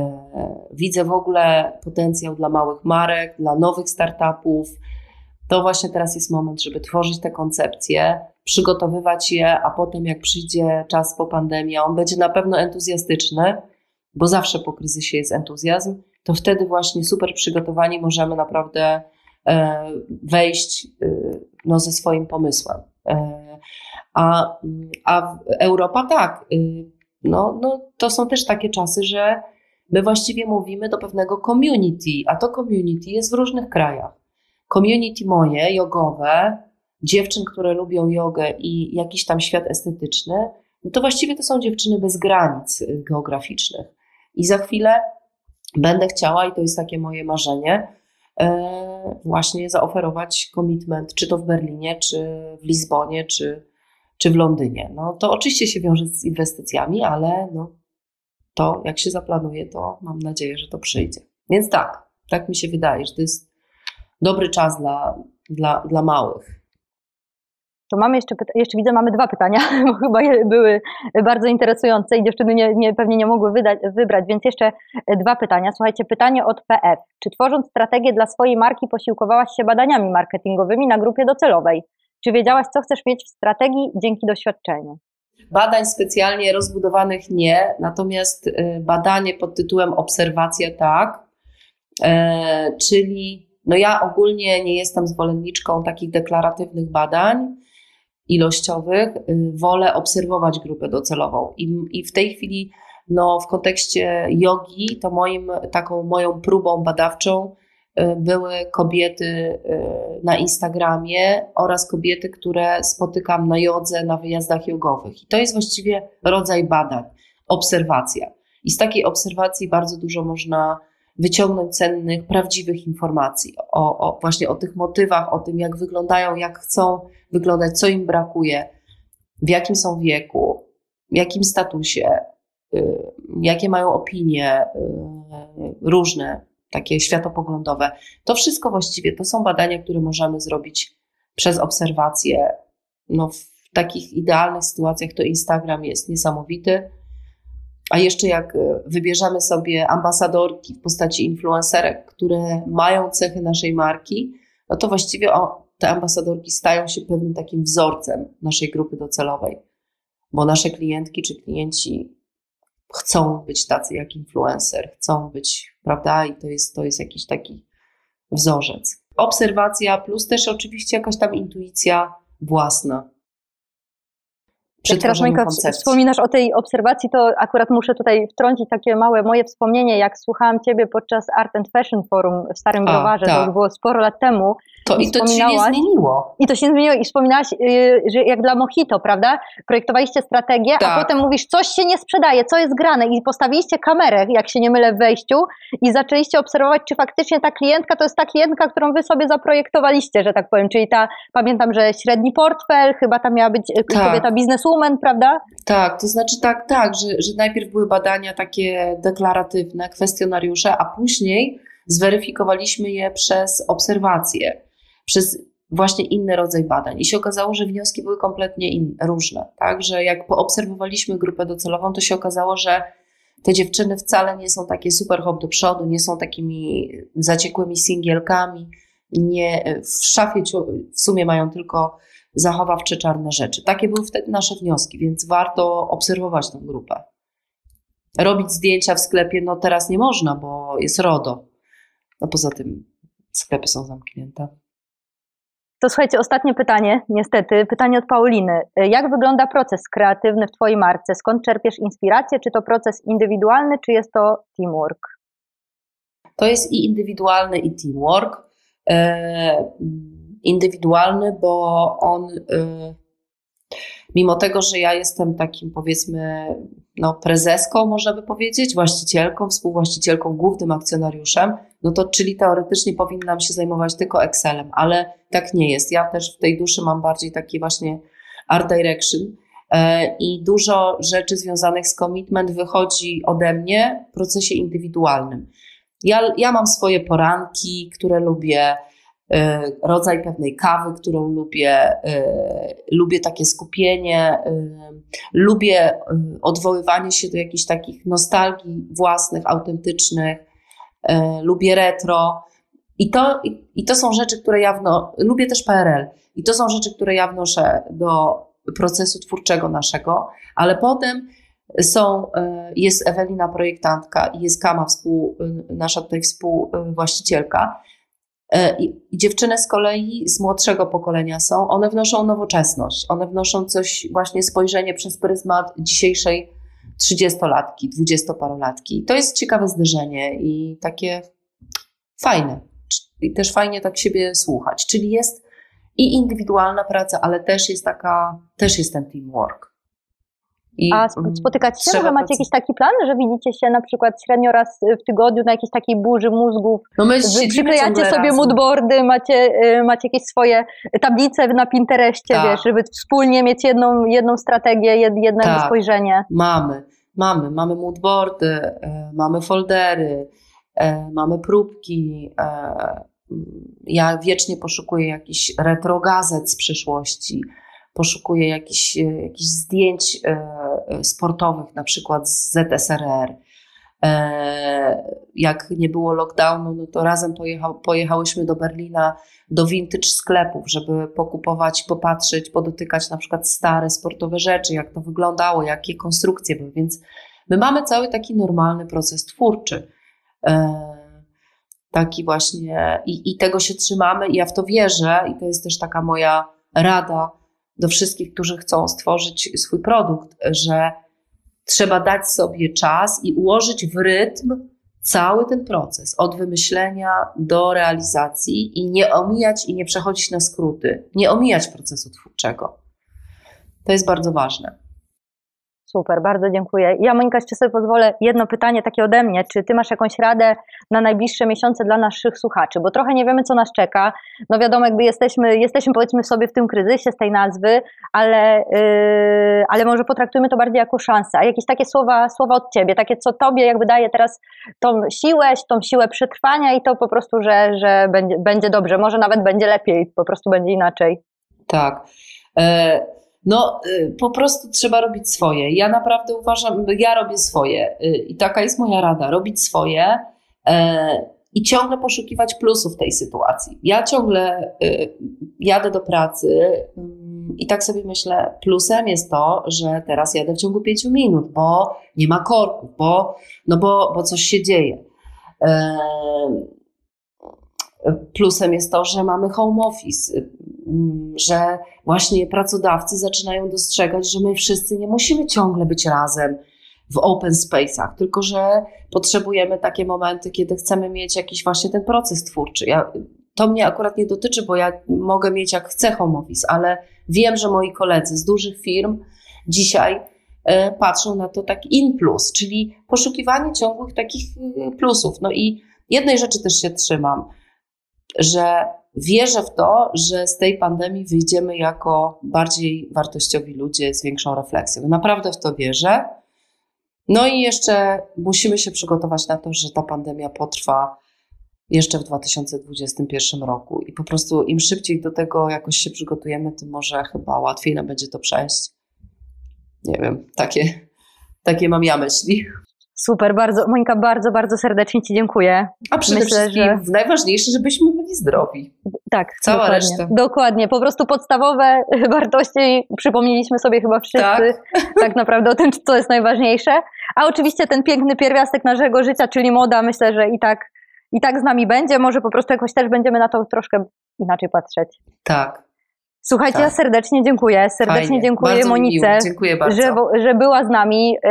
Speaker 3: widzę w ogóle potencjał dla małych marek, dla nowych startupów. To właśnie teraz jest moment, żeby tworzyć te koncepcje, przygotowywać je, a potem, jak przyjdzie czas po pandemii, on będzie na pewno entuzjastyczny, bo zawsze po kryzysie jest entuzjazm, to wtedy właśnie super przygotowani możemy naprawdę e, wejść no, ze swoim pomysłem. A, a Europa tak, no, no, to są też takie czasy, że my właściwie mówimy do pewnego community, a to community jest w różnych krajach. Community moje, jogowe, dziewczyn, które lubią jogę i jakiś tam świat estetyczny, no to właściwie to są dziewczyny bez granic y, geograficznych. I za chwilę będę chciała, i to jest takie moje marzenie, e, właśnie zaoferować commitment, czy to w Berlinie, czy w Lizbonie, czy, czy w Londynie. No to oczywiście się wiąże z inwestycjami, ale no, to jak się zaplanuje, to mam nadzieję, że to przyjdzie. Więc tak, tak mi się wydaje, że to jest dobry czas dla, dla, dla małych.
Speaker 2: To mamy jeszcze, jeszcze widzę, mamy dwa pytania, <laughs> bo chyba były bardzo interesujące i dziewczyny nie, nie, pewnie nie mogły wydać, wybrać, więc jeszcze dwa pytania. Słuchajcie, pytanie od PF. Czy tworząc strategię dla swojej marki posiłkowałaś się badaniami marketingowymi na grupie docelowej? Czy wiedziałaś, co chcesz mieć w strategii dzięki doświadczeniu?
Speaker 3: Badań specjalnie rozbudowanych nie, natomiast y, badanie pod tytułem obserwacja tak, e, czyli no ja ogólnie nie jestem zwolenniczką takich deklaratywnych badań ilościowych, y, wolę obserwować grupę docelową i, i w tej chwili no, w kontekście jogi to moim, taką moją próbą badawczą Y, były kobiety y, na Instagramie oraz kobiety, które spotykam na jodze, na wyjazdach jogowych. I to jest właściwie rodzaj badań, obserwacja. I z takiej obserwacji bardzo dużo można wyciągnąć cennych, prawdziwych informacji o, o, właśnie o tych motywach, o tym, jak wyglądają, jak chcą wyglądać, co im brakuje, w jakim są wieku, jakim statusie, y, jakie mają opinie różne takie światopoglądowe. To wszystko właściwie to są badania, które możemy zrobić przez obserwacje. No, w takich idealnych sytuacjach to Instagram jest niesamowity. A jeszcze jak e, wybierzemy sobie ambasadorki w postaci influencerek, które mają cechy naszej marki, no to właściwie o, te ambasadorki stają się pewnym takim wzorcem naszej grupy docelowej, bo nasze klientki czy klienci chcą być tacy jak influencer, chcą być, prawda? I to jest, to jest jakiś taki wzorzec. Obserwacja plus też oczywiście jakaś tam intuicja własna.
Speaker 2: Jak teraz Monika wspominasz o tej obserwacji, to akurat muszę tutaj wtrącić takie małe moje wspomnienie, jak słuchałam Ciebie podczas Art and Fashion Forum w Starym Browarze, tak. to już było sporo lat temu.
Speaker 3: To i, i to się nie zmieniło.
Speaker 2: I to się nie zmieniło i wspominałaś, yy, że jak dla Mojito, prawda? Projektowaliście strategię, tak. a potem mówisz, coś się nie sprzedaje, co jest grane i postawiliście kamerę, jak się nie mylę, w wejściu i zaczęliście obserwować, czy faktycznie ta klientka to jest ta klientka, którą Wy sobie zaprojektowaliście, że tak powiem, czyli ta, pamiętam, że średni portfel, chyba tam miała być y, tak. kobieta prawda?
Speaker 3: Tak, to znaczy tak, tak, że, że najpierw były badania takie deklaratywne, kwestionariusze, a później zweryfikowaliśmy je przez obserwacje przez właśnie inny rodzaj badań. I się okazało, że wnioski były kompletnie inne, różne. Tak? Że jak poobserwowaliśmy grupę docelową, to się okazało, że te dziewczyny wcale nie są takie super hop do przodu, nie są takimi zaciekłymi singielkami, nie, w szafie w sumie mają tylko zachowawcze czarne rzeczy. Takie były wtedy nasze wnioski, więc warto obserwować tę grupę. Robić zdjęcia w sklepie, no teraz nie można, bo jest RODO. No poza tym sklepy są zamknięte.
Speaker 2: To słuchajcie, ostatnie pytanie, niestety, pytanie od Pauliny. Jak wygląda proces kreatywny w Twojej marce? Skąd czerpiesz inspirację? Czy to proces indywidualny, czy jest to teamwork?
Speaker 3: To jest i indywidualny, i teamwork. E, indywidualny, bo on, e, mimo tego, że ja jestem takim powiedzmy no, prezeską, można by powiedzieć, właścicielką, współwłaścicielką, głównym akcjonariuszem, no to czyli teoretycznie powinnam się zajmować tylko Excelem, ale tak nie jest. Ja też w tej duszy mam bardziej taki właśnie art direction e, i dużo rzeczy związanych z commitment wychodzi ode mnie w procesie indywidualnym. Ja, ja mam swoje poranki, które lubię, rodzaj pewnej kawy, którą lubię, e, lubię takie skupienie, lubię odwoływanie się do jakichś takich nostalgii własnych, autentycznych, lubię retro. I to, i, I to są rzeczy, które ja wno, lubię też PRL. I to są rzeczy, które ja wnoszę do procesu twórczego naszego, ale potem są, jest Ewelina projektantka i jest Kama, współ, nasza tutaj współwłaścicielka. E, dziewczyny z kolei z młodszego pokolenia są, one wnoszą nowoczesność, one wnoszą coś, właśnie spojrzenie przez pryzmat dzisiejszej trzydziestolatki, dwudziestoparolatki. To jest ciekawe zderzenie i takie fajne i też fajnie tak siebie słuchać. Czyli jest i indywidualna praca, ale też jest taka, też jest ten teamwork.
Speaker 2: I A spotykacie się? Może macie jakiś taki plan, że widzicie się na przykład średnio raz w tygodniu na jakiejś takiej burzy mózgów? No my przyklejacie sobie razem. moodboardy, macie, y, macie jakieś swoje tablice na Pinterestie, tak. wiesz, żeby wspólnie mieć jedną, jedną strategię, jedno tak. spojrzenie.
Speaker 3: Mamy, mamy, mamy moodboardy, y, mamy foldery, y, mamy próbki, ja wiecznie poszukuję jakichś retrogazet z przyszłości, poszukuję jakichś, e, jakichś zdjęć e, e, sportowych, na przykład z ZSRR. Jak nie było lockdownu, no to razem pojechał, pojechałyśmy do Berlina, do vintage sklepów, żeby pokupować, popatrzeć, podotykać na przykład stare sportowe rzeczy, jak to wyglądało, jakie konstrukcje były. Więc my mamy cały taki normalny proces twórczy taki właśnie i, i tego się trzymamy i ja w to wierzę i to jest też taka moja rada do wszystkich, którzy chcą stworzyć swój produkt, że trzeba dać sobie czas i ułożyć w rytm cały ten proces od wymyślenia do realizacji i nie omijać i nie przechodzić na skróty, nie omijać procesu twórczego. To jest bardzo ważne.
Speaker 2: Super, bardzo dziękuję. Ja Monika jeszcze sobie pozwolę jedno pytanie takie ode mnie. Czy ty masz jakąś radę na najbliższe miesiące dla naszych słuchaczy? Bo trochę nie wiemy, co nas czeka. No wiadomo, jakby jesteśmy, jesteśmy powiedzmy sobie w tym kryzysie z tej nazwy, ale, yy, ale może potraktujmy to bardziej jako szansę. A jakieś takie słowa, słowa od ciebie, takie co tobie jakby daje teraz tą siłę, tą siłę przetrwania i to po prostu, że, że będzie, będzie dobrze. Może nawet będzie lepiej, po prostu będzie inaczej.
Speaker 3: Tak. E no y, po prostu trzeba robić swoje. Ja naprawdę uważam, ja robię swoje y, i taka jest moja rada, robić swoje e, i ciągle poszukiwać plusów tej sytuacji. Ja ciągle y, jadę do pracy mm, i tak sobie myślę, plusem jest to, że teraz jadę w ciągu pięciu minut, bo nie ma korków, bo, no bo, bo coś się dzieje. E, plusem jest to, że mamy home office, że właśnie pracodawcy zaczynają dostrzegać, że my wszyscy nie musimy ciągle być razem w open space'ach, tylko że potrzebujemy takie momenty, kiedy chcemy mieć jakiś właśnie ten proces twórczy. Ja, to mnie akurat nie dotyczy, bo ja mogę mieć jak chcę home office, ale wiem, że moi koledzy z dużych firm dzisiaj e, patrzą na to tak in plus, czyli poszukiwanie ciągłych takich e, plusów. No i jednej rzeczy też się trzymam, że wierzę w to, że z tej pandemii wyjdziemy jako bardziej wartościowi ludzie z większą refleksją. Naprawdę w to wierzę. No i jeszcze musimy się przygotować na to, że ta pandemia potrwa jeszcze w 2021 roku. I po prostu im szybciej do tego jakoś się przygotujemy, tym może chyba łatwiej nam będzie to przejść. Nie wiem, takie, takie mam ja myśli.
Speaker 2: Super, bardzo, Monika, bardzo, bardzo serdecznie Ci dziękuję.
Speaker 3: A przede Myślę, wszystkim że... najważniejsze, żebyśmy byli zdrowi.
Speaker 2: Tak,
Speaker 3: cała
Speaker 2: dokładnie,
Speaker 3: reszta.
Speaker 2: Dokładnie, po prostu podstawowe <laughs> wartości przypomnieliśmy sobie chyba wszyscy tak, <laughs> tak naprawdę o tym, co jest najważniejsze. A oczywiście ten piękny pierwiastek naszego życia, czyli moda, myślę, że i tak, i tak z nami będzie. Może po prostu jakoś też będziemy na to troszkę inaczej patrzeć.
Speaker 3: Tak,
Speaker 2: Słuchajcie, tak. ja serdecznie dziękuję. Serdecznie Fajnie. dziękuję bardzo Monice,
Speaker 3: dziękuję.
Speaker 2: Że, że była z nami. Yy,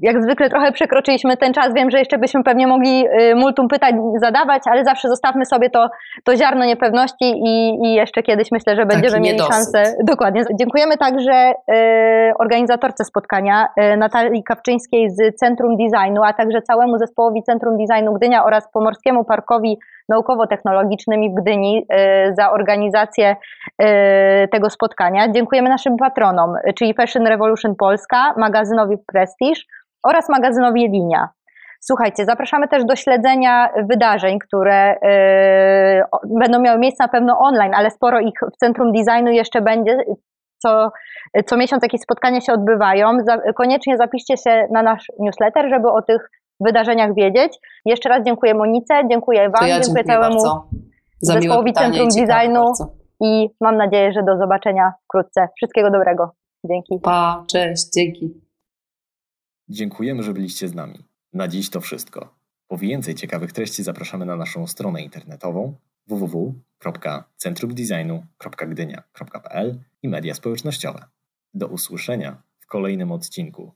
Speaker 2: jak zwykle trochę przekroczyliśmy ten czas. Wiem, że jeszcze byśmy pewnie mogli yy, multum pytań zadawać, ale zawsze zostawmy sobie to, to ziarno niepewności i, i jeszcze kiedyś myślę, że będziemy mieli szansę. Dokładnie. Dziękujemy także yy, organizatorce spotkania Natalii Kawczyńskiej z Centrum Designu, a także całemu zespołowi Centrum Designu Gdynia oraz Pomorskiemu Parkowi naukowo-technologicznymi w Gdyni y, za organizację y, tego spotkania. Dziękujemy naszym patronom, czyli Fashion Revolution Polska, magazynowi Prestige oraz magazynowi Linia. Słuchajcie, zapraszamy też do śledzenia wydarzeń, które y, będą miały miejsce na pewno online, ale sporo ich w Centrum Designu jeszcze będzie. Co, co miesiąc jakieś spotkania się odbywają. koniecznie zapiszcie się na nasz newsletter, żeby o tych wydarzeniach wiedzieć. Jeszcze raz dziękuję Monice, dziękuję Wam,
Speaker 3: ja
Speaker 2: dziękuję,
Speaker 3: całemu
Speaker 2: zespołowi Centrum Designu i mam nadzieję, że do zobaczenia wkrótce. Wszystkiego dobrego. Dzięki.
Speaker 3: Pa, cześć, dzięki.
Speaker 1: Dziękujemy, że byliście z nami. Na dziś to wszystko. Po więcej ciekawych treści zapraszamy na naszą stronę internetową www.centrumdesignu.gdynia.pl i media społecznościowe. Do usłyszenia w kolejnym odcinku.